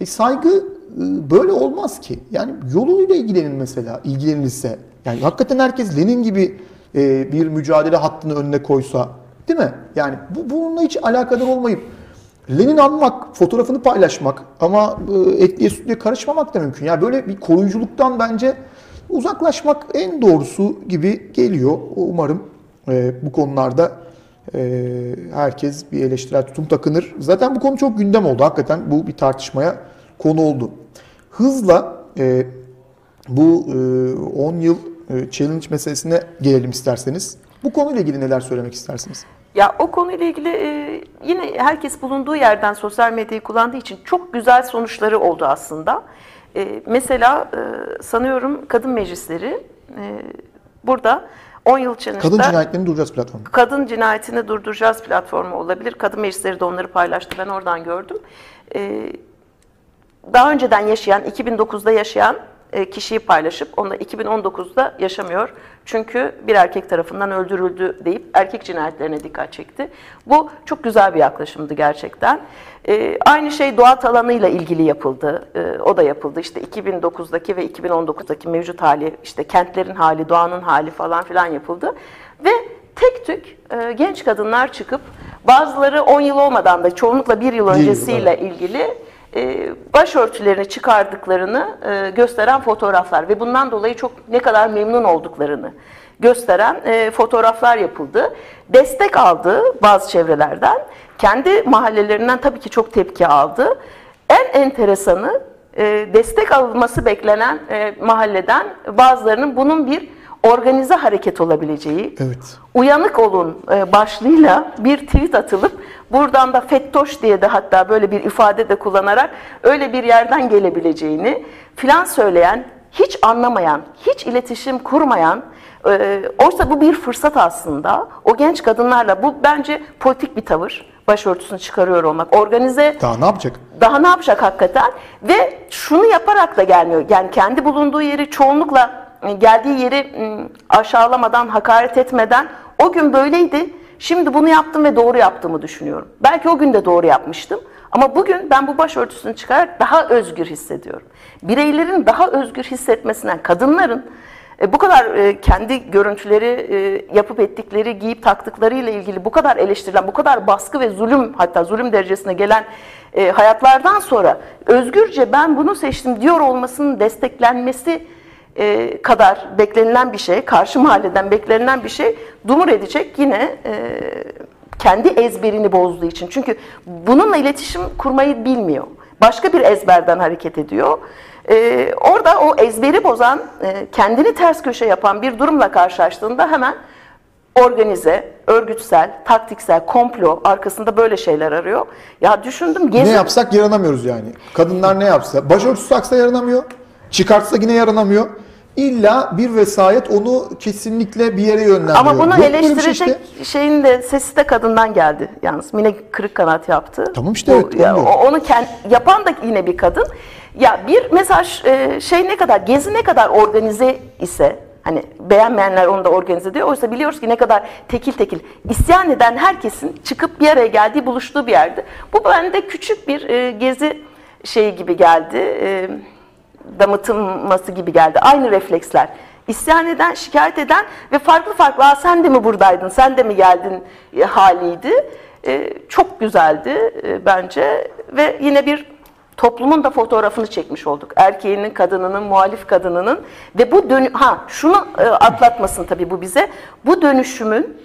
e, saygı e, böyle olmaz ki. Yani yoluyla ilgilenin mesela, ilgilenilse. Yani hakikaten herkes Lenin gibi e, bir mücadele hattını önüne koysa değil mi? Yani bu bununla hiç alakadar olmayıp Lenin anmak, fotoğrafını paylaşmak ama e, etliye sütlüye karışmamak da mümkün. Yani böyle bir koruyuculuktan bence uzaklaşmak en doğrusu gibi geliyor. Umarım e, bu konularda e, herkes bir eleştirel tutum takınır. Zaten bu konu çok gündem oldu. Hakikaten bu bir tartışmaya konu oldu. Hızla e, bu e, 10 yıl e, challenge meselesine gelelim isterseniz. Bu konuyla ilgili neler söylemek istersiniz? Ya o konuyla ilgili e, yine herkes bulunduğu yerden sosyal medyayı kullandığı için çok güzel sonuçları oldu aslında. E, mesela e, sanıyorum kadın meclisleri e, burada 10 yıl challenge'da Kadın cinayetlerini duracağız platformu. kadın cinayetini durduracağız platformu olabilir. Kadın meclisleri de onları paylaştı. Ben oradan gördüm. E, daha önceden yaşayan, 2009'da yaşayan kişiyi paylaşıp onu da 2019'da yaşamıyor. Çünkü bir erkek tarafından öldürüldü deyip erkek cinayetlerine dikkat çekti. Bu çok güzel bir yaklaşımdı gerçekten. E, aynı şey Doğa alanıyla ilgili yapıldı. E, o da yapıldı. İşte 2009'daki ve 2019'daki mevcut hali, işte kentlerin hali, doğanın hali falan filan yapıldı. Ve tek tük e, genç kadınlar çıkıp bazıları 10 yıl olmadan da çoğunlukla bir yıl yıl, öncesiyle ilgili e, başörtülerini çıkardıklarını e, gösteren fotoğraflar ve bundan dolayı çok ne kadar memnun olduklarını gösteren e, fotoğraflar yapıldı. Destek aldı bazı çevrelerden. Kendi mahallelerinden tabii ki çok tepki aldı. En enteresanı e, destek alınması beklenen e, mahalleden bazılarının bunun bir organize hareket olabileceği, Evet. uyanık olun e, başlığıyla bir tweet atılıp buradan da fettoş diye de hatta böyle bir ifade de kullanarak öyle bir yerden gelebileceğini filan söyleyen, hiç anlamayan, hiç iletişim kurmayan, e, oysa bu bir fırsat aslında. O genç kadınlarla bu bence politik bir tavır. Başörtüsünü çıkarıyor olmak. Organize Daha ne yapacak? daha ne yapacak hakikaten? Ve şunu yaparak da gelmiyor. Yani kendi bulunduğu yeri çoğunlukla geldiği yeri aşağılamadan, hakaret etmeden o gün böyleydi. Şimdi bunu yaptım ve doğru yaptığımı düşünüyorum. Belki o gün de doğru yapmıştım. Ama bugün ben bu başörtüsünü çıkararak daha özgür hissediyorum. Bireylerin daha özgür hissetmesinden, kadınların e, bu kadar e, kendi görüntüleri e, yapıp ettikleri, giyip taktıklarıyla ilgili bu kadar eleştirilen, bu kadar baskı ve zulüm hatta zulüm derecesine gelen e, hayatlardan sonra özgürce ben bunu seçtim diyor olmasının desteklenmesi e, kadar beklenilen bir şey, karşı mahalleden beklenilen bir şey dumur edecek yine e, kendi ezberini bozduğu için. Çünkü bununla iletişim kurmayı bilmiyor. Başka bir ezberden hareket ediyor. Ee, orada o ezberi bozan, e, kendini ters köşe yapan bir durumla karşılaştığında hemen organize, örgütsel, taktiksel, komplo arkasında böyle şeyler arıyor. Ya düşündüm gezi... Ne yapsak yaranamıyoruz yani. Kadınlar ne yapsa. Başörtüsü taksa yaranamıyor. Çıkartsa yine yaranamıyor. İlla bir vesayet onu kesinlikle bir yere yönlendiriyor. Ama bunu Yok şey eleştirecek işte. şeyin de sesi de kadından geldi yalnız. Mine kırık kanat yaptı. Tamam işte, Bu- evet, onu ya, onu kend, yapan da yine bir kadın. Ya bir mesaj e, şey ne kadar gezi ne kadar organize ise hani beğenmeyenler onu da organize ediyor. Oysa biliyoruz ki ne kadar tekil tekil isyan eden herkesin çıkıp bir araya geldiği buluştuğu bir yerdi. Bu bende küçük bir e, gezi şeyi gibi geldi. Damıtılması gibi geldi. Aynı refleksler. İsyan eden, şikayet eden ve farklı farklı Aa, sen de mi buradaydın, sen de mi geldin e, haliydi. E, çok güzeldi e, bence ve yine bir toplumun da fotoğrafını çekmiş olduk. Erkeğinin, kadınının, muhalif kadınının ve bu dönü ha şunu e, atlatmasın tabii bu bize. Bu dönüşümün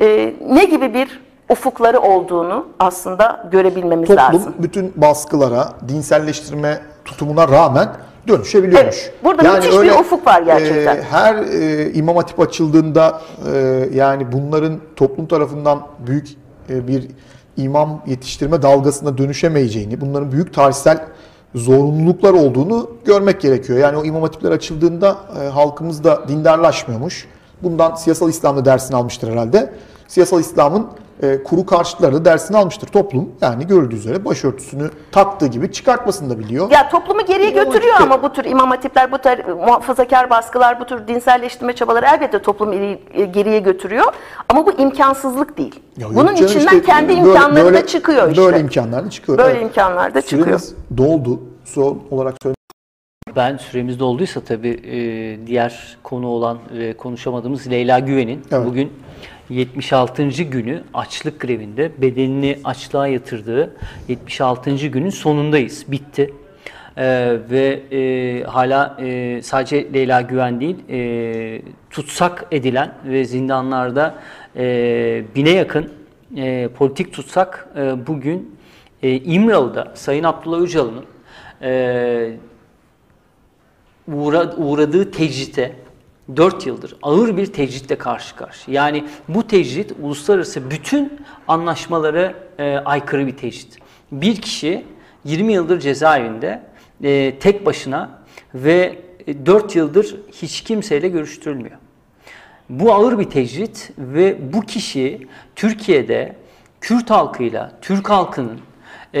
e, ne gibi bir ufukları olduğunu aslında görebilmemiz Toplum lazım. bütün baskılara, dinselleştirme tutumuna rağmen dönüşebiliyormuş. Evet, burada müthiş bir ufuk var gerçekten. e, her e, imam hatip açıldığında e, yani bunların toplum tarafından büyük e, bir imam yetiştirme dalgasına dönüşemeyeceğini, bunların büyük tarihsel zorunluluklar olduğunu görmek gerekiyor. Yani o imam hatipler açıldığında e, halkımız da dindarlaşmıyormuş. Bundan siyasal İslam'da dersini almıştır herhalde. Siyasal İslam'ın e, kuru karşıtları da dersini almıştır. Toplum yani görüldüğü üzere başörtüsünü taktığı gibi çıkartmasını da biliyor. Ya toplumu geriye İmam götürüyor hatipte- ama bu tür imam hatipler, bu tür muhafazakar baskılar, bu tür dinselleştirme çabaları elbette toplumu iri- geriye götürüyor. Ama bu imkansızlık değil. Ya Bunun içinden işte kendi böyle- imkanları böyle- da çıkıyor işte. Böyle imkanlar da çıkıyor. Böyle Evet. imkanlar da çıkıyor. Süremiz doldu. Son olarak söyle. Ben süremizde olduysa tabii e, diğer konu olan ve konuşamadığımız Leyla Güven'in Evet. bugün 76. günü açlık grevinde bedenini açlığa yatırdığı 76. günün sonundayız. Bitti. E, ve e, hala e, sadece Leyla Güven değil e, tutsak edilen ve zindanlarda e, bine yakın e, politik tutsak e, bugün e, İmralı'da Sayın Abdullah Öcalan'ın e, uğra- uğradığı tecrite 4 yıldır ağır bir tecritle karşı karşı. Yani bu tecrit uluslararası bütün anlaşmalara e, aykırı bir tecrit. Bir kişi 20 yıldır cezaevinde e, tek başına ve 4 yıldır hiç kimseyle görüştürülmüyor. Bu ağır bir tecrit ve bu kişi Türkiye'de Kürt halkıyla, Türk halkının e,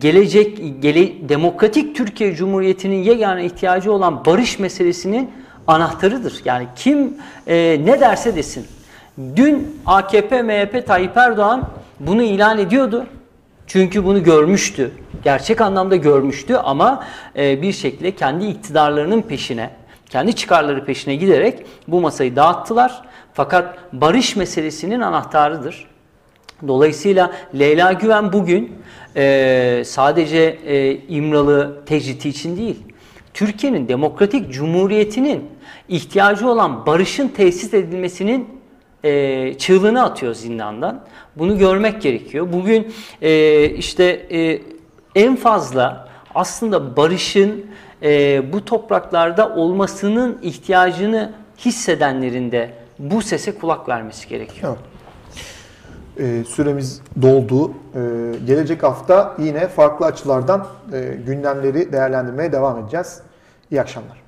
gelecek, gele, demokratik Türkiye Cumhuriyeti'nin yegane ihtiyacı olan barış meselesinin anahtarıdır. Yani kim e, ne derse desin. Dün AKP, MHP, Tayyip Erdoğan bunu ilan ediyordu. Çünkü bunu görmüştü. Gerçek anlamda görmüştü ama e, bir şekilde kendi iktidarlarının peşine, kendi çıkarları peşine giderek bu masayı dağıttılar. Fakat barış meselesinin anahtarıdır. Dolayısıyla Leyla Güven bugün e, sadece e, İmralı tecriti için değil, Türkiye'nin demokratik cumhuriyetinin ihtiyacı olan barışın tesis edilmesinin e, çığlığını atıyor zindandan. Bunu görmek gerekiyor. Bugün e, işte e, en fazla aslında barışın e, bu topraklarda olmasının ihtiyacını hissedenlerin de bu sese kulak vermesi gerekiyor. Evet. Ee, süremiz doldu. Ee, gelecek hafta yine farklı açılardan e, gündemleri değerlendirmeye devam edeceğiz. İyi akşamlar.